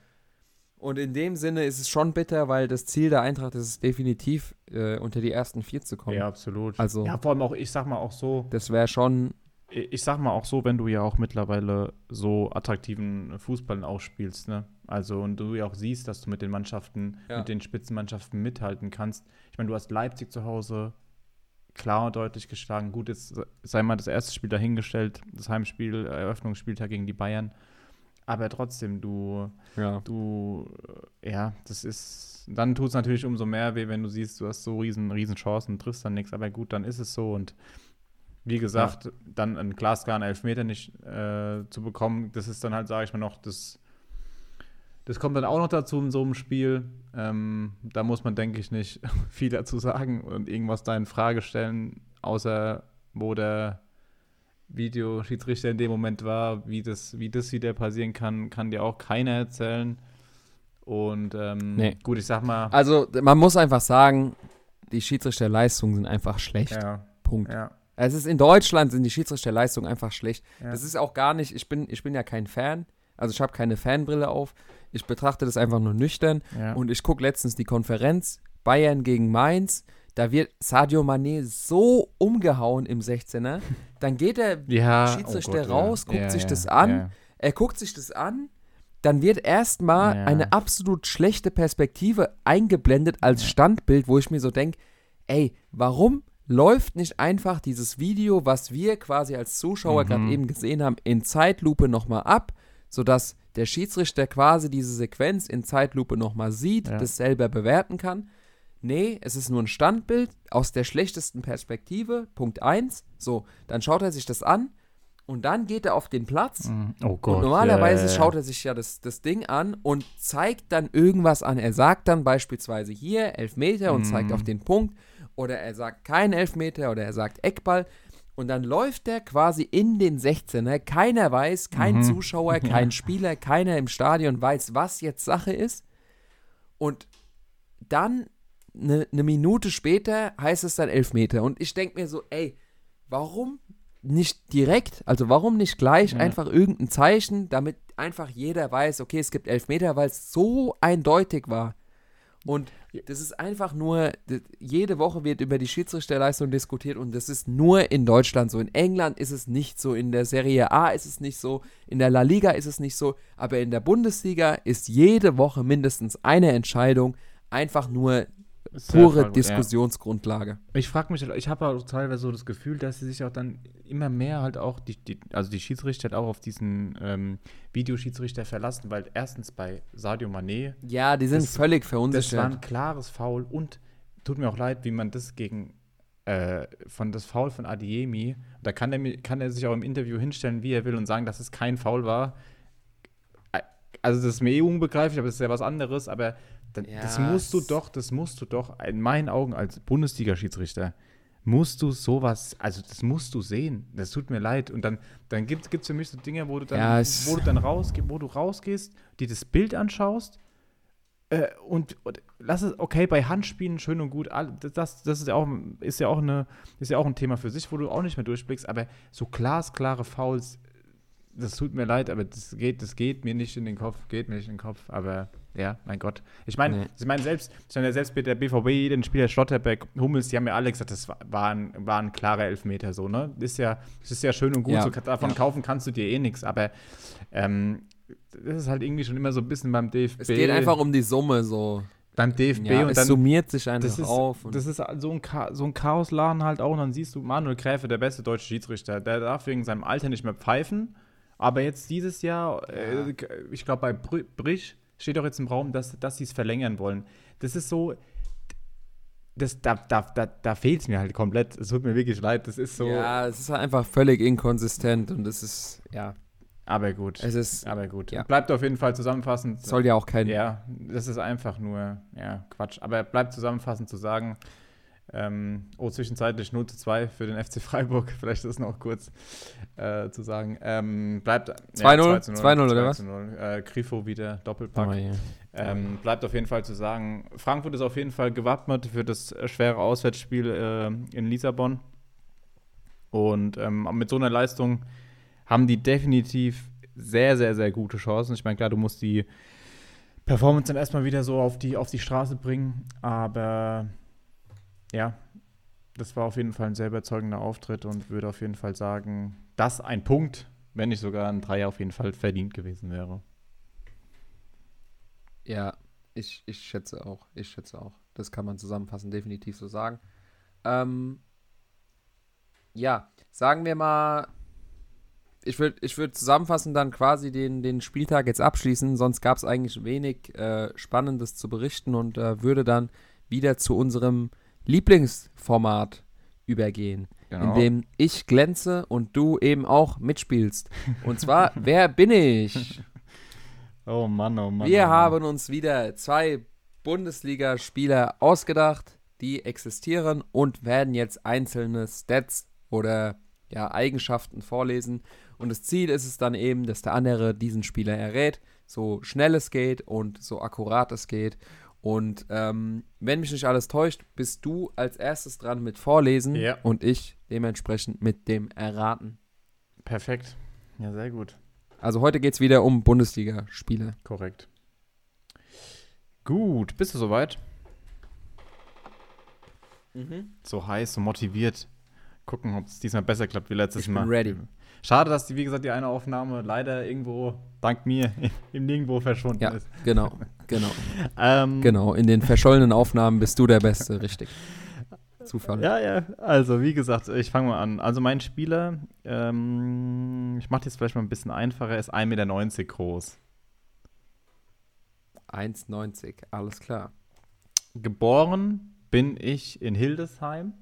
Und in dem Sinne ist es schon bitter, weil das Ziel der Eintracht ist es definitiv, äh, unter die ersten vier zu kommen. Ja, absolut. Also, ja, vor allem auch, ich sag mal auch so. Das wäre schon. Ich sag mal auch so, wenn du ja auch mittlerweile so attraktiven Fußball ausspielst, ne? Also, und du ja auch siehst, dass du mit den Mannschaften, ja. mit den Spitzenmannschaften mithalten kannst. Ich meine, du hast Leipzig zu Hause, klar und deutlich geschlagen. Gut, jetzt sei mal das erste Spiel dahingestellt, das Heimspiel, Eröffnungsspieltag gegen die Bayern. Aber trotzdem, du, ja. du, äh, ja, das ist, dann tut es natürlich umso mehr weh, wenn du siehst, du hast so riesen, riesen Chancen und triffst dann nichts. Aber gut, dann ist es so und wie gesagt, ja. dann einen glasklaren Elfmeter nicht äh, zu bekommen, das ist dann halt, sage ich mal noch, das, das kommt dann auch noch dazu in so einem Spiel. Ähm, da muss man, denke ich, nicht viel dazu sagen und irgendwas da in Frage stellen, außer wo der Videoschiedsrichter in dem Moment war, wie das, wie das wieder passieren kann, kann dir auch keiner erzählen. Und ähm, nee. gut, ich sag mal. Also, man muss einfach sagen, die Schiedsrichterleistungen sind einfach schlecht. Ja. Punkt. Ja. Es ist in Deutschland sind die Schiedsrichterleistungen einfach schlecht. Ja. Das ist auch gar nicht, ich bin, ich bin ja kein Fan, also ich habe keine Fanbrille auf. Ich betrachte das einfach nur nüchtern. Ja. Und ich gucke letztens die Konferenz, Bayern gegen Mainz. Da wird Sadio Mané so umgehauen im 16er. Dann geht der ja, Schiedsrichter oh Gott, raus, ja. guckt sich das an. Er guckt sich das an. Dann wird erstmal eine absolut schlechte Perspektive eingeblendet als Standbild, wo ich mir so denke, ey, warum läuft nicht einfach dieses Video, was wir quasi als Zuschauer Mhm. gerade eben gesehen haben, in Zeitlupe nochmal ab, sodass der Schiedsrichter quasi diese Sequenz in Zeitlupe nochmal sieht, Ja. das selber bewerten kann. Nee, es ist nur ein Standbild aus der schlechtesten Perspektive, Punkt 1. So, dann schaut er sich das an und dann geht er auf den Platz Mhm. Oh Gott. und normalerweise ja. schaut er sich ja das, das Ding an und zeigt dann irgendwas an. Er sagt dann beispielsweise hier Elfmeter und Mhm. zeigt auf den Punkt. Oder er sagt kein Elfmeter oder er sagt Eckball. Und dann läuft er quasi in den 16er. Keiner weiß, kein Mhm. Zuschauer, kein Spieler, keiner im Stadion weiß, was jetzt Sache ist. Und dann eine ne Minute später heißt es dann Elfmeter. Und ich denke mir so, ey, warum nicht direkt, also warum nicht gleich Ja. einfach irgendein Zeichen, damit einfach jeder weiß, okay, es gibt Elfmeter, weil es so eindeutig war. Und das ist einfach nur, jede Woche wird über die Schiedsrichterleistung diskutiert und das ist nur in Deutschland so. In England ist es nicht so, in der Serie A ist es nicht so, in der La Liga ist es nicht so, aber in der Bundesliga ist jede Woche mindestens eine Entscheidung einfach nur pure gut, Diskussionsgrundlage. Ja. Ich frage mich, ich habe auch teilweise so das Gefühl, dass sie sich auch dann immer mehr halt auch, die, die, also die Schiedsrichter halt auch auf diesen ähm, Videoschiedsrichter verlassen, weil erstens bei Sadio Mané, Ja, die sind Das- völlig das war verunsichert. ein klares Foul und tut mir auch leid, wie man das gegen äh, von das Foul von Adiemi, da kann er, kann er sich auch im Interview hinstellen, wie er will und sagen, dass es kein Foul war. Also das ist mir eh unbegreiflich, aber das ist ja was anderes, aber dann, Ja, das musst du doch, das musst du doch, in meinen Augen als Bundesliga-Schiedsrichter, musst du sowas, also das musst du sehen. Das tut mir leid. Und dann, dann gibt es für mich so Dinge, wo du dann, Ja, wo du dann rausge wo du rausgehst, dir das Bild anschaust äh, und, und lass es, okay, bei Handspielen schön und gut, das, das ist ja auch, ist ja auch eine, ist ja auch ein Thema für sich, wo du auch nicht mehr durchblickst, aber so glasklare Fouls, das tut mir leid, aber das geht, das geht mir nicht in den Kopf, geht mir nicht in den Kopf, aber ja, mein Gott. Ich meine, Nee. ich meine selbst, ich meine selbst bei der BVB, den Spieler Schlotterbeck, Hummels, die haben ja alle gesagt, das war, war, ein, war ein klarer Elfmeter so, ne? Ist ja, das ist ja schön und gut, Ja, so, davon ja. kaufen kannst du dir eh nichts, aber ähm, das ist halt irgendwie schon immer so ein bisschen beim DFB. es geht einfach um die Summe so. beim DFB Ja, und es dann summiert sich einfach das ist, auf. Das ist so ein, Cha so ein Chaosladen halt auch. Und dann siehst du Manuel Gräfe, der beste deutsche Schiedsrichter, der darf wegen seinem Alter nicht mehr pfeifen. Aber jetzt dieses Jahr, äh, ich glaube bei Br Brich steht doch jetzt im Raum, dass, dass sie es verlängern wollen. Das ist so, das, da, da, da, da fehlt es mir halt komplett. Es tut mir wirklich leid. Das ist so, ja, es ist einfach völlig inkonsistent und es ist, ja, aber gut. es ist, aber gut. ja. Bleibt auf jeden Fall zusammenfassend. soll ja auch kein, Ja, das ist einfach nur, ja, Quatsch. Aber bleibt zusammenfassend zu sagen, ähm, oh, zwischenzeitlich 0 zu 2 für den FC Freiburg, vielleicht ist es noch kurz äh, zu sagen. Ähm, bleibt 2-0? 2 2-0 oder was? 2-0. Äh, Grifo wieder, Doppelpack. Oh, ja. Ähm, bleibt auf jeden Fall zu sagen, Frankfurt ist auf jeden Fall gewappnet für das schwere Auswärtsspiel äh, in Lissabon. Und ähm, mit so einer Leistung haben die definitiv sehr, sehr, sehr gute Chancen. Ich meine, klar, du musst die Performance dann erstmal wieder so auf die, auf die Straße bringen. Aber ja, das war auf jeden Fall ein sehr überzeugender Auftritt und würde auf jeden Fall sagen, dass ein Punkt, wenn nicht sogar ein Dreier, auf jeden Fall verdient gewesen wäre. Ja, ich, ich schätze auch. Ich schätze auch. Das kann man zusammenfassend definitiv so sagen. Ähm, ja, sagen wir mal, ich würde ich würd zusammenfassend dann quasi den, den Spieltag jetzt abschließen, sonst gab es eigentlich wenig äh, Spannendes zu berichten und äh, würde dann wieder zu unserem Lieblingsformat übergehen, in dem ich glänze und du eben auch mitspielst. Und zwar, wer bin ich? Oh Mann, oh Mann. Wir oh Mann. haben uns wieder zwei Bundesligaspieler ausgedacht, die existieren und werden jetzt einzelne Stats oder ja, Eigenschaften vorlesen. Und das Ziel ist es dann eben, dass der andere diesen Spieler errät, so schnell es geht und so akkurat es geht. Und ähm, wenn mich nicht alles täuscht, bist du als erstes dran mit Vorlesen Ja. und ich dementsprechend mit dem Erraten. Perfekt. Ja, sehr gut. Also heute geht es wieder um Bundesligaspieler. Korrekt. Gut, bist du soweit? So heiß, so motiviert. Gucken, ob es diesmal besser klappt wie letztes Ich bin Mal. ready. Schade, dass die, wie gesagt, die eine Aufnahme leider irgendwo, dank mir, im Nirgendwo verschwunden Ja, ist. genau, genau. Ähm, Genau, in den verschollenen Aufnahmen bist du der Beste, richtig. Zufall. Ja, ja, also wie gesagt, ich fange mal an. Also mein Spieler, ähm, ich mache jetzt vielleicht mal ein bisschen einfacher, ist 1,90 Meter groß. 1,90, alles klar. Geboren bin ich in Hildesheim.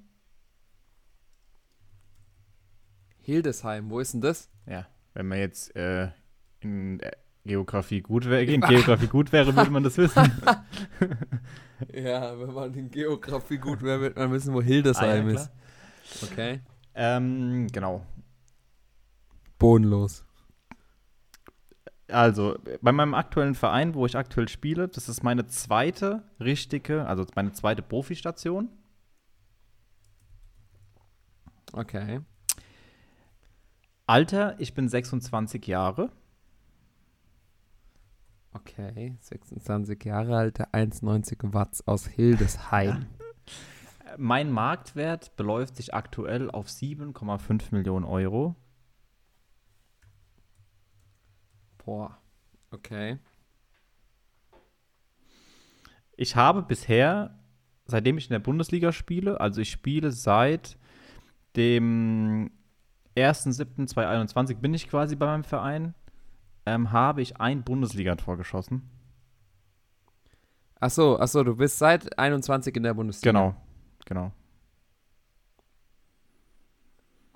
Hildesheim, wo ist denn das? Ja, wenn man jetzt äh, in äh, Geografie gut wäre, in Geografie gut wäre, würde man das wissen. Ja, wenn man in Geografie gut wäre, wird man wissen, wo Hildesheim Ah, ja, ist. Okay. ähm, genau. Bodenlos. Also, bei meinem aktuellen Verein, wo ich aktuell spiele, das ist meine zweite richtige, also meine zweite Profistation. Okay. Alter, ich bin 26 Jahre. Okay, 26 Jahre alt, 1,90 Watts aus Hildesheim. Mein Marktwert beläuft sich aktuell auf 7,5 Millionen Euro. Boah, okay. Ich habe bisher, seitdem ich in der Bundesliga spiele, also ich spiele seit dem 1.7.2021 bin ich quasi bei meinem Verein, ähm, habe ich ein Bundesliga-Tor geschossen. Ach so, ach so, du bist seit 21 in der Bundesliga. Genau, genau.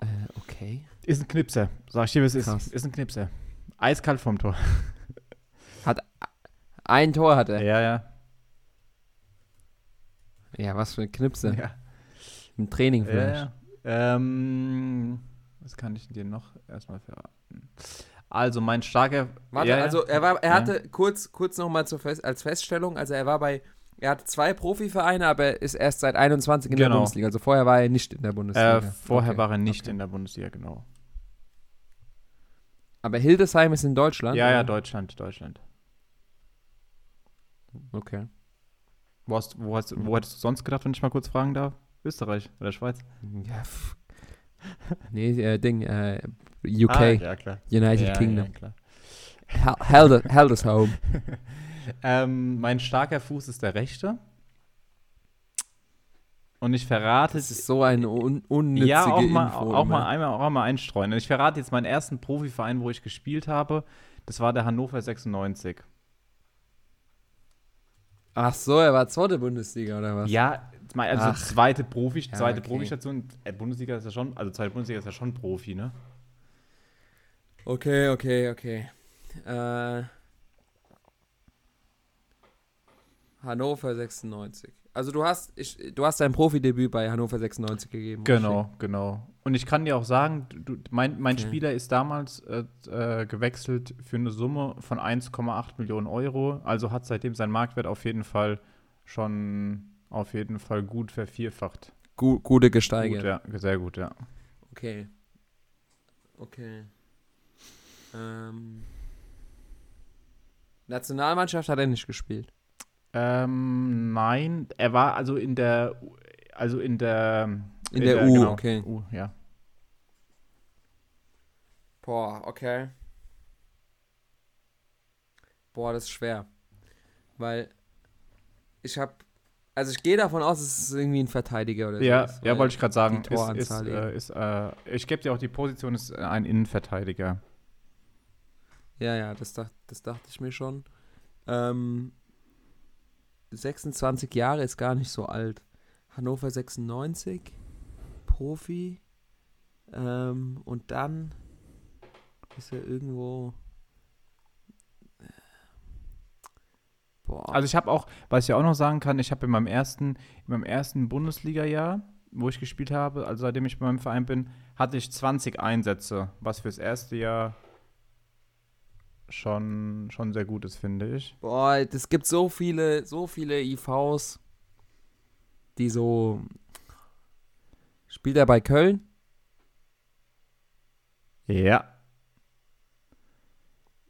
Äh, okay. Ist ein Knipser, sag ich dir, wie es ist. Krass. Ist ein Knipser. Eiskalt vom Tor. Ein Tor hat er. Ja, ja. Ja, was für ein Knipse. ja. Im Training Ja, vielleicht. ja. Ähm, was kann ich dir noch erstmal verraten? Also mein starker. Warte, ja, ja. also er war, er Ja. hatte kurz, kurz nochmal Fest, als Feststellung, also er war bei, er hatte zwei Profivereine, aber er ist erst seit 21 in der Genau. Bundesliga. Also vorher war er nicht in der Bundesliga. äh, vorher Okay. war er nicht okay. in der Bundesliga, genau. Aber Hildesheim ist in Deutschland? Ja, ja, oder? Deutschland, Deutschland. Okay. Wo, hast, wo, hast, wo hättest du sonst gedacht, wenn ich mal kurz fragen darf? Österreich oder Schweiz? Ja, pff. Nee, äh, Ding, äh, UK, Ah, ja, klar. United ja, Kingdom. Ja, klar. Hel- Helde- Hildesheim. ähm, mein starker Fuß ist der rechte. Und ich verrate Das ist so eine un unnützige ja, auch mal, Info. auch, mal einmal auch mal einstreuen. Und ich verrate jetzt meinen ersten Profiverein, wo ich gespielt habe. Das war der Hannover 96. Ach so, er war zweite Bundesliga oder was? Ja, also Ach. zweite Profi, Ja, zweite okay. Profistation. Äh, Bundesliga ist ja schon, also zweite Bundesliga ist ja schon Profi, ne? Okay, okay, okay. Äh, Hannover 96. Also du hast, ich, du hast dein Profidebüt bei Hannover 96 gegeben. Genau, genau. Und ich kann dir auch sagen, du, mein, mein Okay. Spieler ist damals äh, äh, gewechselt für eine Summe von 1,8 Millionen Euro. Also hat seitdem sein Marktwert auf jeden Fall schon auf jeden Fall gut vervierfacht. Gu gute gesteigert. Gut, ja, sehr gut, ja. Okay. Okay. Ähm, Nationalmannschaft hat er nicht gespielt. Ähm, nein, er war also in der, also in der, In der U, okay. U, ja. Boah, okay. Boah, das ist schwer. Weil ich habe, also ich gehe davon aus, es ist irgendwie ein Verteidiger oder Ja, so. ja, wollte ich gerade sagen. Ist, ist, äh, ist, äh, ich gebe dir auch die Position, ist äh, ein Innenverteidiger. Ja, ja, das, dacht, das dachte ich mir schon. Ähm, 26 Jahre ist gar nicht so alt. Hannover 96, Profi. Ähm, und dann ist er irgendwo. Boah. Also ich habe auch, was ich auch noch sagen kann, ich habe in meinem ersten, in meinem ersten Bundesliga-Jahr, wo ich gespielt habe, also seitdem ich bei meinem Verein bin, hatte ich 20 Einsätze, was fürs erste Jahr schon, schon sehr gut ist, finde ich. Boah, es gibt so viele, so viele IVs, die so. Spielt er bei Köln? Ja.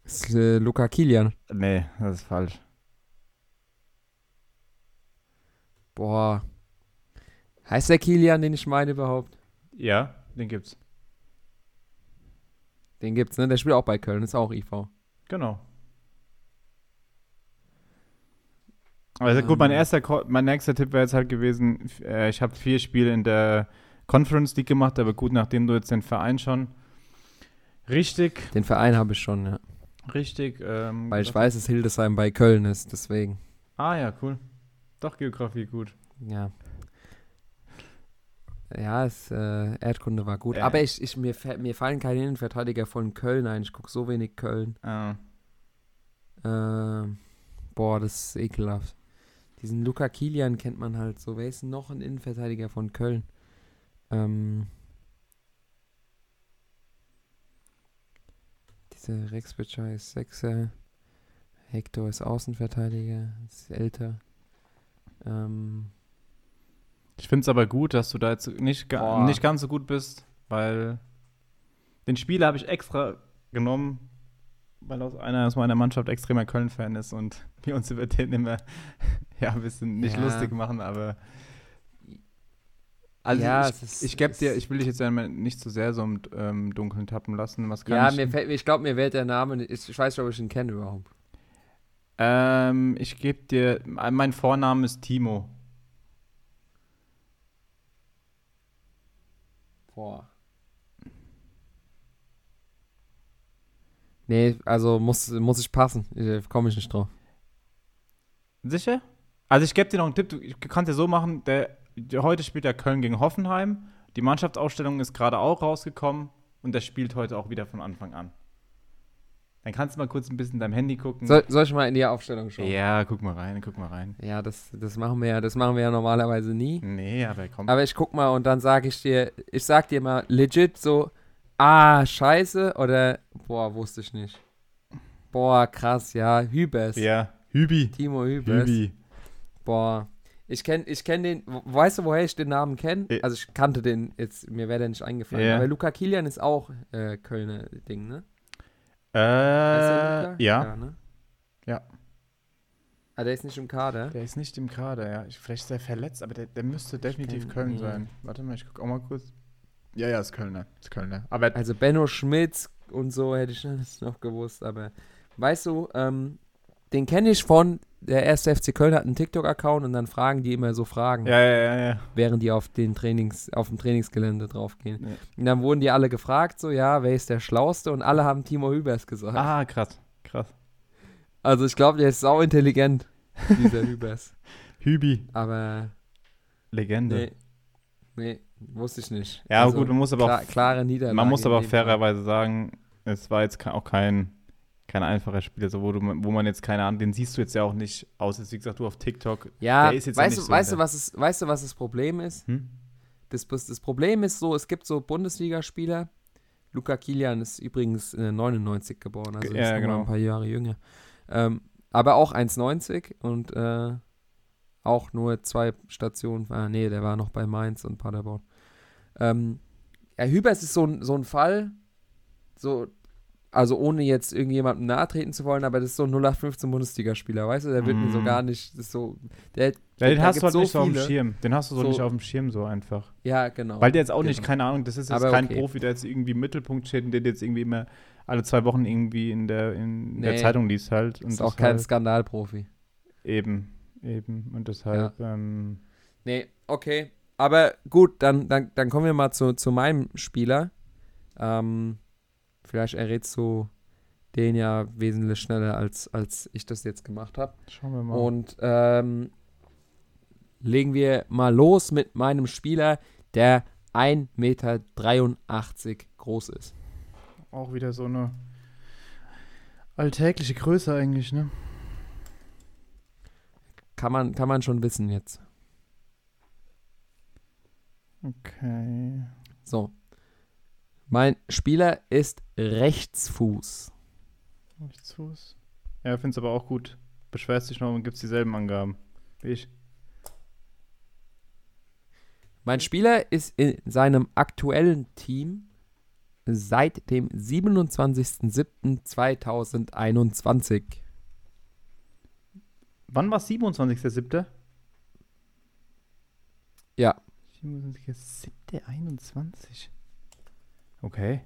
Ist, äh, Luca Kilian. Nee, das ist falsch. Boah. Heißt der Kilian, den ich meine überhaupt? Ja, den gibt's. Den gibt's, ne? Der spielt auch bei Köln, ist auch IV. Genau. Also gut, mein Ähm. erster, mein nächster Tipp wäre jetzt halt gewesen, äh, ich habe vier Spiele in der Conference League gemacht, aber gut, nachdem du jetzt den Verein schon richtig, Den Verein habe ich schon, ja. richtig, ähm, Weil ich weiß, dass Hildesheim bei Köln ist, deswegen. Ah ja, cool. Doch Geografie gut. Ja. Ja, es, äh, Erdkunde war gut. Ja. Aber ich, ich, mir, mir fallen keine Innenverteidiger von Köln ein. Ich gucke so wenig Köln. Äh, Ähm, boah, das ist ekelhaft. Diesen Luca Kilian kennt man halt so. Wer ist noch ein Innenverteidiger von Köln? Ähm, Der Rex ist Sechser. Hector ist Außenverteidiger, ist älter. Ähm, Ich finde es aber gut, dass du da jetzt nicht, ga Boah. nicht ganz so gut bist, weil den Spieler habe ich extra genommen, weil aus einer aus meiner Mannschaft extremer Köln-Fan ist und wir uns über den immer ja, ein bisschen nicht Ja. lustig machen, aber also Ja, ich, ist- ich gebe dir, ich will dich jetzt ja nicht zu sehr so im ähm, Dunkeln tappen lassen. Was kann ja, ich? mir fällt, ich glaube, mir wählt der Name, ich, ich weiß nicht, ob ich ihn kenne überhaupt. Ähm, ich gebe dir, mein Vorname ist Timo. Boah. Nee, also muss, muss ich passen. Ich, Komme ich nicht drauf. Sicher? Also ich gebe dir noch einen Tipp, du kannst ja so machen, der, der, heute spielt der Köln gegen Hoffenheim, die Mannschaftsausstellung ist gerade auch rausgekommen und der spielt heute auch wieder von Anfang an. Dann kannst du mal kurz ein bisschen in deinem Handy gucken. Soll, soll ich mal in die Aufstellung schauen? ja, guck mal rein, guck mal rein. Ja, das, das machen wir ja, das machen wir ja normalerweise nie. Nee, aber komm. Aber ich guck mal und dann sage ich dir, ich sag dir mal legit so, ah, scheiße oder boah, wusste ich nicht. Boah, krass, ja, Hübers. ja, Hübi. Timo Hübers. Hübi. Boah. Ich kenne ich kenn den, weißt du, woher ich den Namen kenne? Ja. Also ich kannte den, jetzt, mir wäre der nicht eingefallen. Ja. Aber Luca Kilian ist auch äh, Kölner Ding, ne? Äh, Luca? ja, ne? Ja. Ah, der ist nicht im Kader. der ist nicht im Kader, ja. Ich, vielleicht ist er verletzt, aber der, der müsste definitiv Köln sein. Warte mal, ich guck auch mal kurz. Ja, ja, ist Kölner. Ist Kölner. Aber Also Benno Schmitz und so hätte ich das noch gewusst, aber weißt du, ähm, den kenne ich von, der erste FC Köln hat einen TikTok-Account und dann fragen die immer so Fragen, ja, ja, ja, ja. während die auf den Trainings, auf dem Trainingsgelände draufgehen. Und dann wurden die alle gefragt, so, ja, wer ist der Schlauste? Und alle haben Timo Hübers gesagt. Ah, krass, krass. Also ich glaube, der ist sau intelligent, dieser Hübers. Hübi. Aber Legende. nee, nee, wusste ich nicht. Ja, Also, gut, man muss aber klar, auch, klare Niederlage. man muss aber fairerweise sagen, es war jetzt auch kein, kein einfacher Spieler, so wo, du, wo man jetzt keine Ahnung, den siehst du jetzt ja auch nicht aus, jetzt wie gesagt, du auf TikTok. Ja, Der ist jetzt ja weißt, nicht du, so weißt, du, was es, weißt du, was das Problem ist? Hm? Das, das Problem ist so, es gibt so Bundesligaspieler. Luca Kilian ist übrigens äh, 99 geboren, also Ja, ist genau. ein paar Jahre jünger. Ähm, aber auch 1,90 und äh, auch nur zwei Stationen. Ah, nee, der war noch bei Mainz und Paderborn. Ähm, ja, Hübers ist so so ein Fall, so, also ohne jetzt irgendjemandem nahe treten zu wollen, aber das ist so ein 0815 Bundesligaspieler, weißt du? Der wird mir so Mm. gar nicht, das ist so, der, Ja, den hast du halt so nicht so auf dem. Schirm. Den hast du so, So- nicht auf dem Schirm so einfach. ja, genau. Weil der jetzt auch nicht, Genau. keine Ahnung, das ist jetzt Aber kein okay. Profi, der jetzt irgendwie im Mittelpunkt steht und der jetzt irgendwie immer alle zwei Wochen irgendwie in der, in der Nee. Zeitung liest halt. Und ist auch kein deshalb- Skandalprofi. Eben, eben. Und deshalb, ähm, Nee, okay. Aber gut, dann, dann, dann kommen wir mal zu, zu meinem Spieler. Ähm, vielleicht errätst du den ja wesentlich schneller, als, als ich das jetzt gemacht habe. schauen wir mal. Und ähm, legen wir mal los mit meinem Spieler, der 1,83 Meter groß ist. auch wieder so eine alltägliche Größe eigentlich, ne? Kann man, kann man schon wissen jetzt. Okay. So. Mein Spieler ist Rechtsfuß. Rechtsfuß. Ja, find's aber auch gut. Beschwerst dich noch und gibst dieselben Angaben. Wie ich. Mein Spieler ist in seinem aktuellen Team seit dem 27.07.2021. Wann war 27.07.? Ja. 27.07.21. Okay.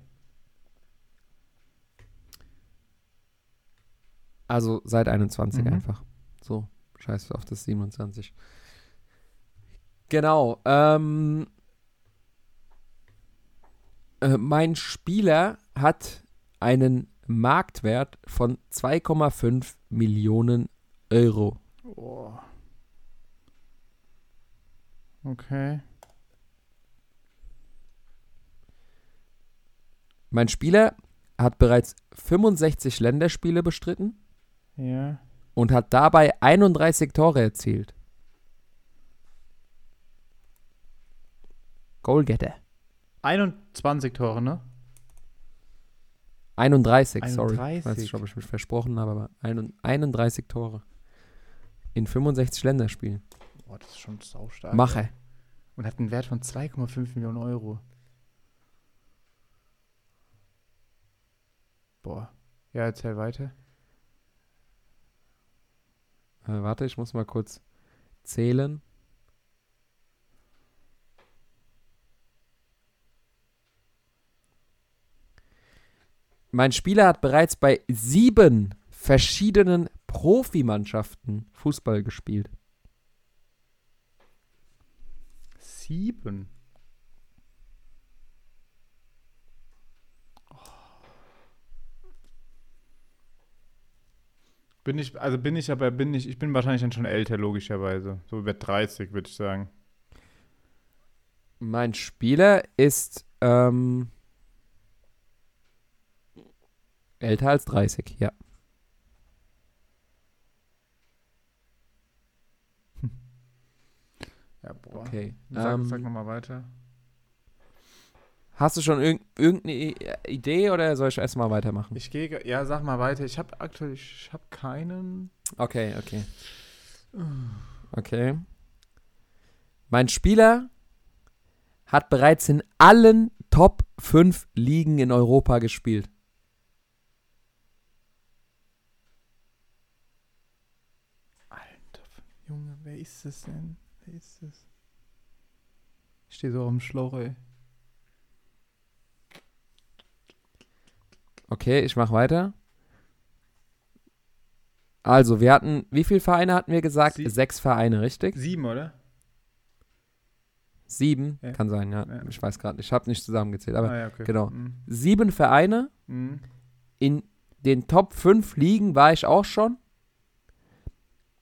Also seit 21 Mhm. einfach. So, scheiß auf das 27. Genau. Ähm, äh, mein Spieler hat einen Marktwert von 2,5 Millionen Euro. Oh. Okay. Mein Spieler hat bereits 65 Länderspiele bestritten Ja. und hat dabei 31 Tore erzielt. Goalgetter. 21 Tore, ne? 31, sorry. 31. Ich weiß nicht, ob ich mich versprochen habe, aber ein- 31 Tore. In 65 Länderspielen. Boah, das ist schon saustark. Mache. Und hat einen Wert von 2,5 Millionen Euro. Boah. Ja, erzähl weiter. Äh, warte, ich muss mal kurz zählen. Mein Spieler hat bereits bei sieben verschiedenen Profimannschaften Fußball gespielt. Sieben. Bin ich, also bin ich aber, bin ich, ich bin wahrscheinlich dann schon älter, logischerweise. So über 30, würde ich sagen. Mein Spieler ist ähm, älter als 30, ja. Ja, boah. Okay. Sag, Ähm, sag nochmal weiter. Hast du schon irg irgendeine I- Idee oder soll ich erstmal weitermachen? Ich gehe, ja, sag mal weiter. Ich habe aktuell, ich habe keinen. Okay, okay. Okay. Mein Spieler hat bereits in allen Top 5 Ligen in Europa gespielt. Alter, Junge, wer ist das denn? Wer ist das? Ich stehe so auf dem Schlauch, ey. Okay, ich mache weiter. Also, wir hatten, wie viele Vereine hatten wir gesagt? Sie- Sechs Vereine, richtig? Sieben, oder? Sieben? Ja. Kann sein, ja. Ja. Ich weiß gerade nicht. Ich habe nicht zusammengezählt. Aber ah, ja, okay. genau. Mhm. sieben Vereine. Mhm. In den Top 5 Ligen war ich auch schon.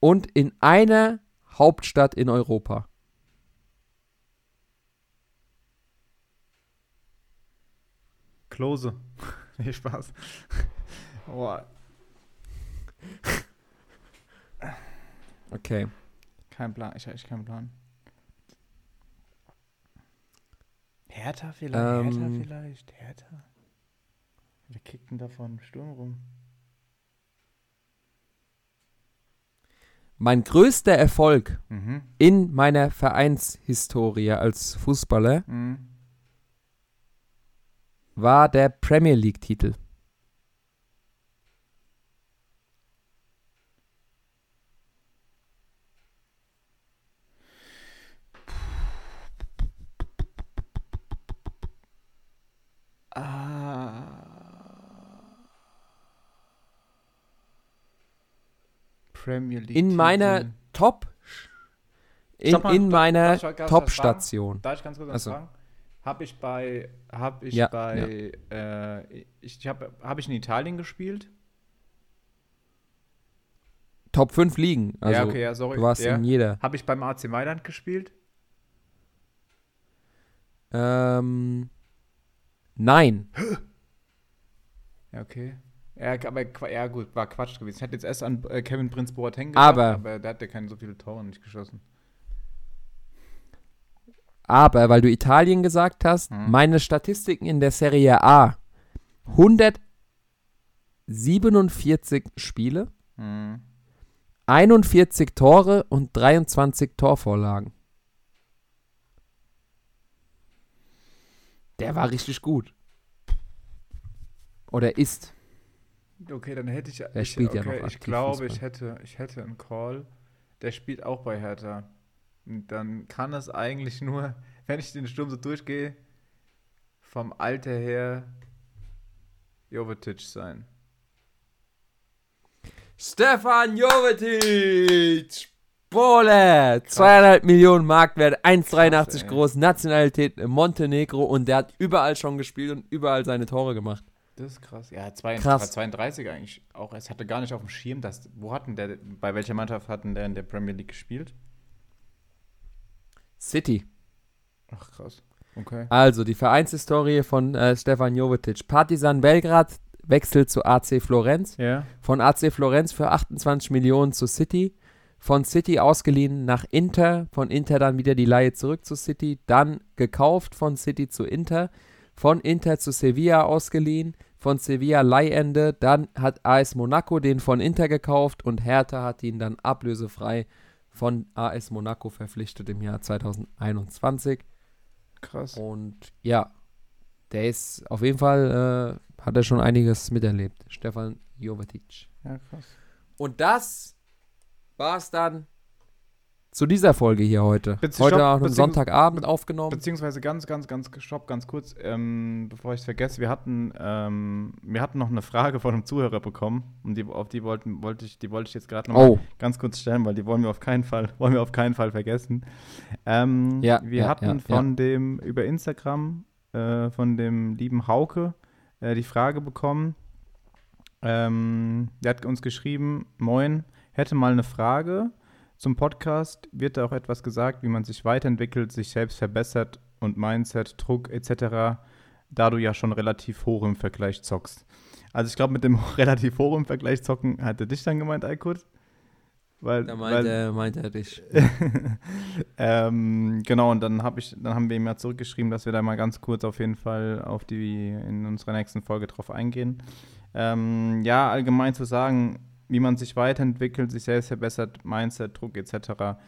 Und in einer Hauptstadt in Europa. Klose. nee, Spaß. Boah, Okay. kein Plan. Ich habe echt keinen Plan. Hertha vielleicht? Hertha Ähm. vielleicht? Hertha? Wer kickt denn da von Sturm rum? Mein größter Erfolg Mhm. in meiner Vereinshistorie als Fußballer Mhm. War der Premier League-Titel. Premier League. In meiner. Top in, mal, in meiner Top-Station. Darf ich ganz kurz was Ach so. Habe ich bei, habe ich Ja, bei, äh, ich habe, habe ich in Italien gespielt? Top 5 Ligen. Also ja, okay, ja, sorry. du warst ja. in jeder. Habe ich beim AC Mailand gespielt? Ähm, nein. Ja, okay. Ja, aber ja, gut, war Quatsch gewesen. Ich hätte jetzt erst an äh, Kevin Prince Boateng gedacht, Aber- aber der hat ja keine so viele Tore nicht geschossen. Aber weil du Italien gesagt hast, Mhm. meine Statistiken in der Serie A 147 Spiele, Mhm. 41 Tore und 23 Torvorlagen. Der war richtig gut. Oder ist. Okay, dann hätte ich. Er ich, spielt ja okay, noch Ich aktiv glaube, ich hätte, ich hätte einen Call. Der spielt auch bei Hertha. Dann kann es eigentlich nur, wenn ich den Sturm so durchgehe, vom Alter her Jovetic sein. Stefan Jovetic! Bowler! Zweieinhalb Millionen Marktwert, 1,83 Krass, ey. groß, Nationalität Montenegro und der hat überall schon gespielt und überall seine Tore gemacht. Das ist krass. Ja, 32, Krass. 32 eigentlich auch. Es hatte gar nicht auf dem Schirm, dass. Wo hatten der, bei welcher Mannschaft hatten der in der Premier League gespielt? City. Ach, krass. Okay. Also die Vereinshistorie von äh, Stefan Jovetic. Partizan Belgrad wechselt zu AC Florenz. Ja. Von AC Florenz für 28 Millionen zu City. Von City ausgeliehen nach Inter. Von Inter dann wieder die Leihe zurück zu City. Dann gekauft von City zu Inter. Von Inter zu Sevilla ausgeliehen. von Sevilla Leihende. Dann hat AS Monaco den von Inter gekauft und Hertha hat ihn dann ablösefrei von AS Monaco verpflichtet im Jahr 2021. Krass. Und ja, der ist auf jeden Fall, äh, hat er schon einiges miterlebt. Stefan Jovetic. Ja, krass. Und das war es dann zu dieser Folge hier heute. Bezieh- heute am beziehungs- Sonntagabend aufgenommen. Beziehungsweise ganz, ganz, ganz, stopp, ganz kurz, ähm, bevor ich es vergesse, wir hatten, ähm, wir hatten noch eine Frage von einem Zuhörer bekommen und die, auf die wollten, wollte ich, die wollte ich jetzt gerade noch mal Oh, ganz kurz stellen, weil die wollen wir auf keinen Fall, wollen wir auf keinen Fall vergessen. Ähm, Ja, wir ja, hatten ja, von dem über Instagram äh, von dem lieben Hauke äh, die Frage bekommen. Ähm, der hat uns geschrieben: Moin, hätte mal eine Frage zum Podcast. Wird da auch etwas gesagt, wie man sich weiterentwickelt, sich selbst verbessert und Mindset, Druck etc., da du ja schon relativ hoch im Vergleich zockst. Also ich glaube, mit dem relativ hoch im Vergleich zocken hat er dich dann gemeint, Aykut? Weil, da weil, meint er, meint er dich. ähm, genau, und dann, hab ich, dann haben wir ihm ja zurückgeschrieben, dass wir da mal ganz kurz auf jeden Fall auf die in unserer nächsten Folge drauf eingehen. Ähm, ja, allgemein zu sagen, wie man sich weiterentwickelt, sich selbst verbessert, Mindset, Druck etc.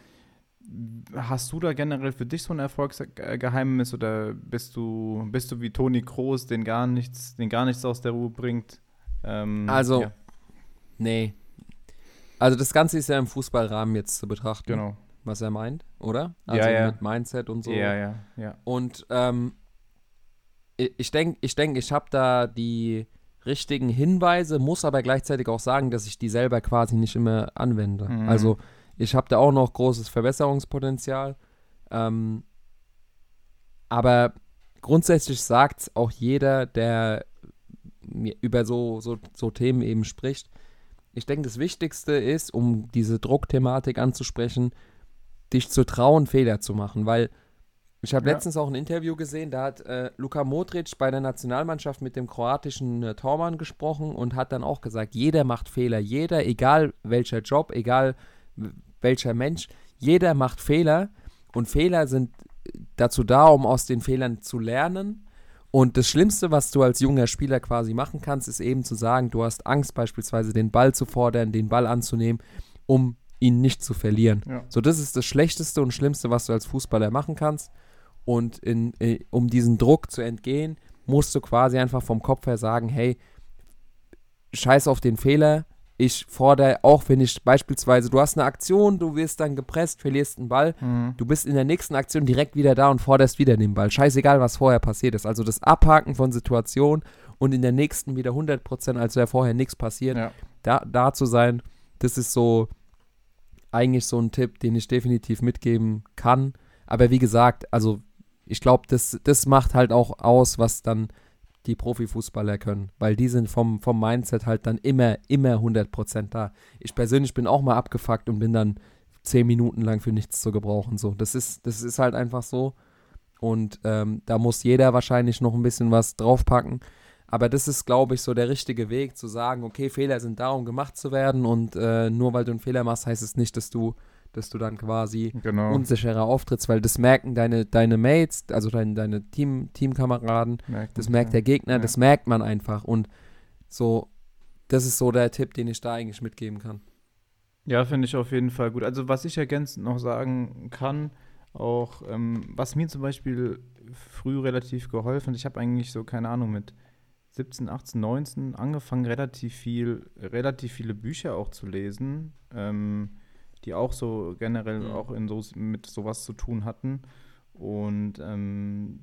Hast du da generell für dich so ein Erfolgsgeheimnis oder bist du, bist du wie Toni Kroos, den gar nichts, den gar nichts aus der Ruhe bringt? Ähm, Also, ja, Nee. Also das Ganze ist ja im Fußballrahmen jetzt zu betrachten, genau. was er meint, oder? Ja, Also ja. mit Mindset und so. Ja, ja, ja. Und ähm, ich denke, ich, denk, ich habe da die richtigen Hinweise, muss aber gleichzeitig auch sagen, dass ich die selber quasi nicht immer anwende. Mhm. Also ich habe da auch noch großes Verbesserungspotenzial. Ähm, aber grundsätzlich sagt auch jeder, der mir über so, so, so Themen eben spricht. Ich denke, das Wichtigste ist, um diese Druckthematik anzusprechen, dich zu trauen, Fehler zu machen, weil ich habe Ja. letztens auch ein Interview gesehen, da hat äh, Luka Modric bei der Nationalmannschaft mit dem kroatischen äh, Tormann gesprochen und hat dann auch gesagt, jeder macht Fehler, jeder, egal welcher Job, egal welcher Mensch, jeder macht Fehler und Fehler sind dazu da, um aus den Fehlern zu lernen. Und das Schlimmste, was du als junger Spieler quasi machen kannst, ist eben zu sagen, du hast Angst beispielsweise den Ball zu fordern, den Ball anzunehmen, um ihn nicht zu verlieren. Ja. So, das ist das Schlechteste und Schlimmste, was du als Fußballer machen kannst. Und in, äh, um diesen Druck zu entgehen, musst du quasi einfach vom Kopf her sagen, hey, scheiß auf den Fehler. Ich fordere, auch wenn ich beispielsweise, du hast eine Aktion, du wirst dann gepresst, verlierst einen Ball, Mhm. du bist in der nächsten Aktion direkt wieder da und forderst wieder den Ball. Scheißegal, was vorher passiert ist. Also das Abhaken von Situationen und in der nächsten wieder 100%, als wäre vorher nichts passiert Ja. da, da zu sein, das ist so eigentlich so ein Tipp, den ich definitiv mitgeben kann. Aber wie gesagt, also ich glaube, das, das macht halt auch aus, was dann die Profifußballer können, weil die sind vom, vom Mindset halt dann immer, immer 100% da. Ich persönlich bin auch mal abgefuckt und bin dann 10 Minuten lang für nichts zu gebrauchen. So, das ist, das ist halt einfach so. Und ähm, da muss jeder wahrscheinlich noch ein bisschen was draufpacken. Aber das ist, glaube ich, so der richtige Weg, zu sagen, okay, Fehler sind da, um gemacht zu werden und äh, nur weil du einen Fehler machst, heißt es nicht, dass du, dass du dann quasi Genau. unsicherer auftrittst, weil das merken deine, deine Mates, also deine, deine Team, Teamkameraden, Merkt das merkt der Gegner, Ja. das merkt man einfach und so, das ist so der Tipp, den ich da eigentlich mitgeben kann. Ja, finde ich auf jeden Fall gut. Also was ich ergänzend noch sagen kann, auch ähm, was mir zum Beispiel früh relativ geholfen hat, ich habe eigentlich so, keine Ahnung, mit 17, 18, 19 angefangen, relativ viel, relativ viele Bücher auch zu lesen, ähm, die auch so generell Mhm. auch in so, mit sowas zu tun hatten. Und ähm,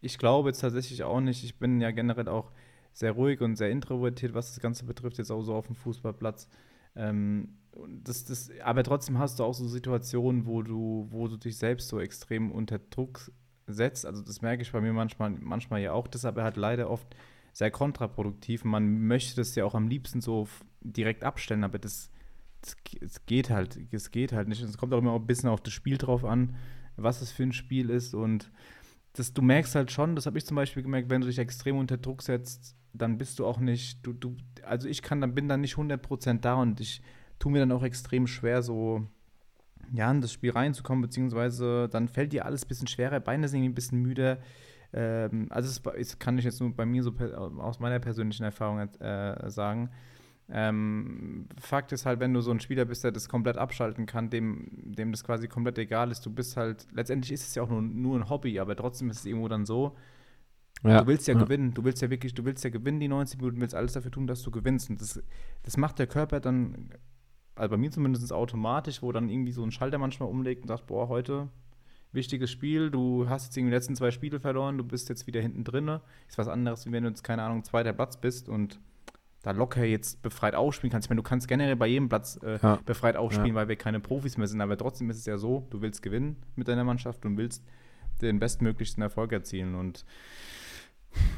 ich glaube jetzt tatsächlich auch nicht, ich bin ja generell auch sehr ruhig und sehr introvertiert, was das Ganze betrifft, jetzt auch so auf dem Fußballplatz. Ähm, das, das, aber trotzdem hast du auch so Situationen, wo du, wo du dich selbst so extrem unter Druck setzt. Also das merke ich bei mir manchmal, manchmal ja auch. Aber halt leider oft sehr kontraproduktiv. Man möchte das ja auch am liebsten so direkt abstellen, aber das, es geht halt, es geht halt nicht. Es kommt auch immer ein bisschen auf das Spiel drauf an, was es für ein Spiel ist. Und das, du merkst halt schon, das habe ich zum Beispiel gemerkt, wenn du dich extrem unter Druck setzt, dann bist du auch nicht, du, du, also ich kann dann, bin dann nicht 100% da und ich tue mir dann auch extrem schwer, so ja, in das Spiel reinzukommen, beziehungsweise dann fällt dir alles ein bisschen schwerer, Beine sind ein bisschen müder, ähm, also es, es, kann ich jetzt nur bei mir so aus meiner persönlichen Erfahrung äh, sagen. Ähm, Fakt ist halt, wenn du so ein Spieler bist, der das komplett abschalten kann, dem, dem das quasi komplett egal ist, du bist halt, letztendlich ist es ja auch nur, nur ein Hobby, aber trotzdem ist es irgendwo dann so, ja, du willst ja, ja, gewinnen, du willst ja wirklich, du willst ja gewinnen die 90 Minuten, willst alles dafür tun, dass du gewinnst. Und das, das macht der Körper dann, also bei mir zumindest automatisch, wo dann irgendwie so ein Schalter manchmal umlegt und sagt, boah, heute wichtiges Spiel, du hast jetzt irgendwie die letzten zwei Spiele verloren, du bist jetzt wieder hinten drin. Ist was anderes, wie wenn du jetzt, keine Ahnung, zweiter Platz bist und da locker jetzt befreit aufspielen kannst. Ich meine, du kannst generell bei jedem Platz äh, ja. befreit aufspielen, ja. weil wir keine Profis mehr sind, aber trotzdem ist es ja so, du willst gewinnen mit deiner Mannschaft und willst den bestmöglichsten Erfolg erzielen und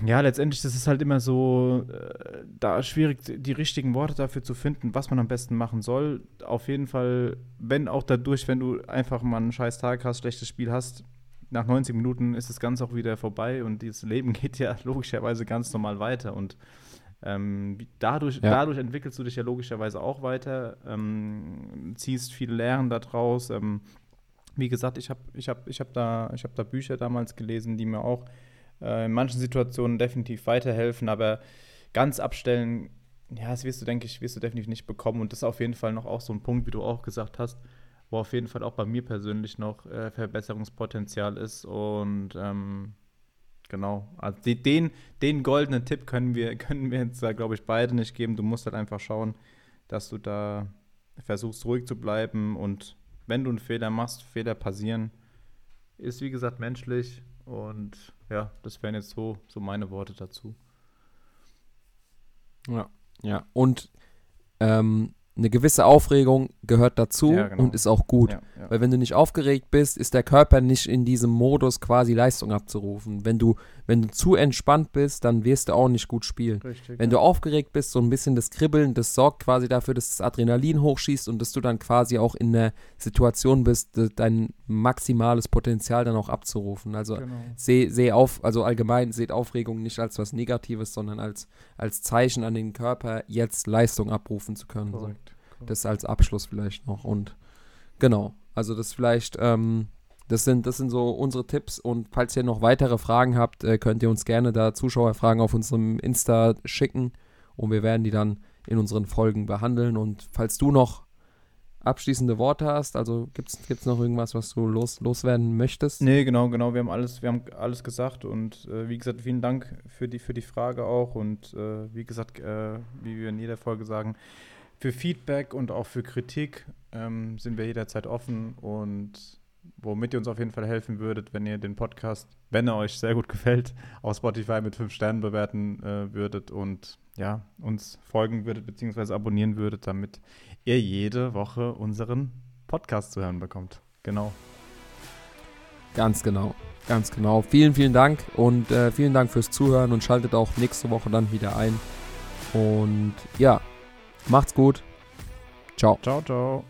ja, letztendlich das ist halt immer so, äh, da schwierig, die richtigen Worte dafür zu finden, was man am besten machen soll. Auf jeden Fall, wenn auch dadurch, wenn du einfach mal einen scheiß Tag hast, schlechtes Spiel hast, nach 90 Minuten ist das Ganze auch wieder vorbei und dieses Leben geht ja logischerweise ganz normal weiter und ähm, dadurch, ja. dadurch entwickelst du dich ja logischerweise auch weiter, ähm, ziehst viele Lehren daraus. Ähm, wie gesagt, ich habe ich hab, ich hab da, hab da Bücher damals gelesen, die mir auch äh, in manchen Situationen definitiv weiterhelfen, aber ganz abstellen, ja, das wirst du, denke ich, wirst du definitiv nicht bekommen. Und das ist auf jeden Fall noch auch so ein Punkt, wie du auch gesagt hast, wo auf jeden Fall auch bei mir persönlich noch äh, Verbesserungspotenzial ist. Und ähm, genau, also die, den, den goldenen Tipp können wir, können wir jetzt, glaube ich, beide nicht geben. Du musst halt einfach schauen, dass du da versuchst, ruhig zu bleiben. Und wenn du einen Fehler machst, Fehler passieren, ist wie gesagt menschlich. Und ja, das wären jetzt so, so meine Worte dazu. Ja, ja. Und ähm, eine gewisse Aufregung gehört dazu ja, genau. und ist auch gut. Ja, ja. Weil wenn du nicht aufgeregt bist, ist der Körper nicht in diesem Modus quasi Leistung abzurufen. Wenn du, wenn du zu entspannt bist, dann wirst du auch nicht gut spielen. Richtig, wenn du aufgeregt bist, so ein bisschen das Kribbeln, das sorgt quasi dafür, dass das Adrenalin hochschießt und dass du dann quasi auch in der Situation bist, dein maximales Potenzial dann auch abzurufen. Also genau. seh, seh auf, also allgemein seht Aufregung nicht als was Negatives, sondern als, als Zeichen an den Körper, jetzt Leistung abrufen zu können. Korrekt. Das als Abschluss vielleicht noch. Und genau, also das vielleicht, ähm, das sind, das sind so unsere Tipps. Und falls ihr noch weitere Fragen habt, äh, könnt ihr uns gerne da Zuschauerfragen auf unserem Insta schicken. Und wir werden die dann in unseren Folgen behandeln. Und falls du noch abschließende Worte hast, also gibt es noch irgendwas, was du los, loswerden möchtest? Nee, genau, genau. Wir haben alles, wir haben alles gesagt und äh, wie gesagt, vielen Dank für die, für die Frage auch. Und äh, wie gesagt, äh, wie wir in jeder Folge sagen, für Feedback und auch für Kritik ähm, sind wir jederzeit offen und womit ihr uns auf jeden Fall helfen würdet, wenn ihr den Podcast, wenn er euch sehr gut gefällt, auf Spotify mit fünf Sternen bewerten äh, würdet und ja, uns folgen würdet bzw. abonnieren würdet, damit ihr jede Woche unseren Podcast zu hören bekommt. Genau. Ganz genau. Ganz genau. Vielen, vielen Dank und äh, vielen Dank fürs Zuhören und schaltet auch nächste Woche dann wieder ein. Und ja, Macht's gut. Ciao. Ciao, ciao.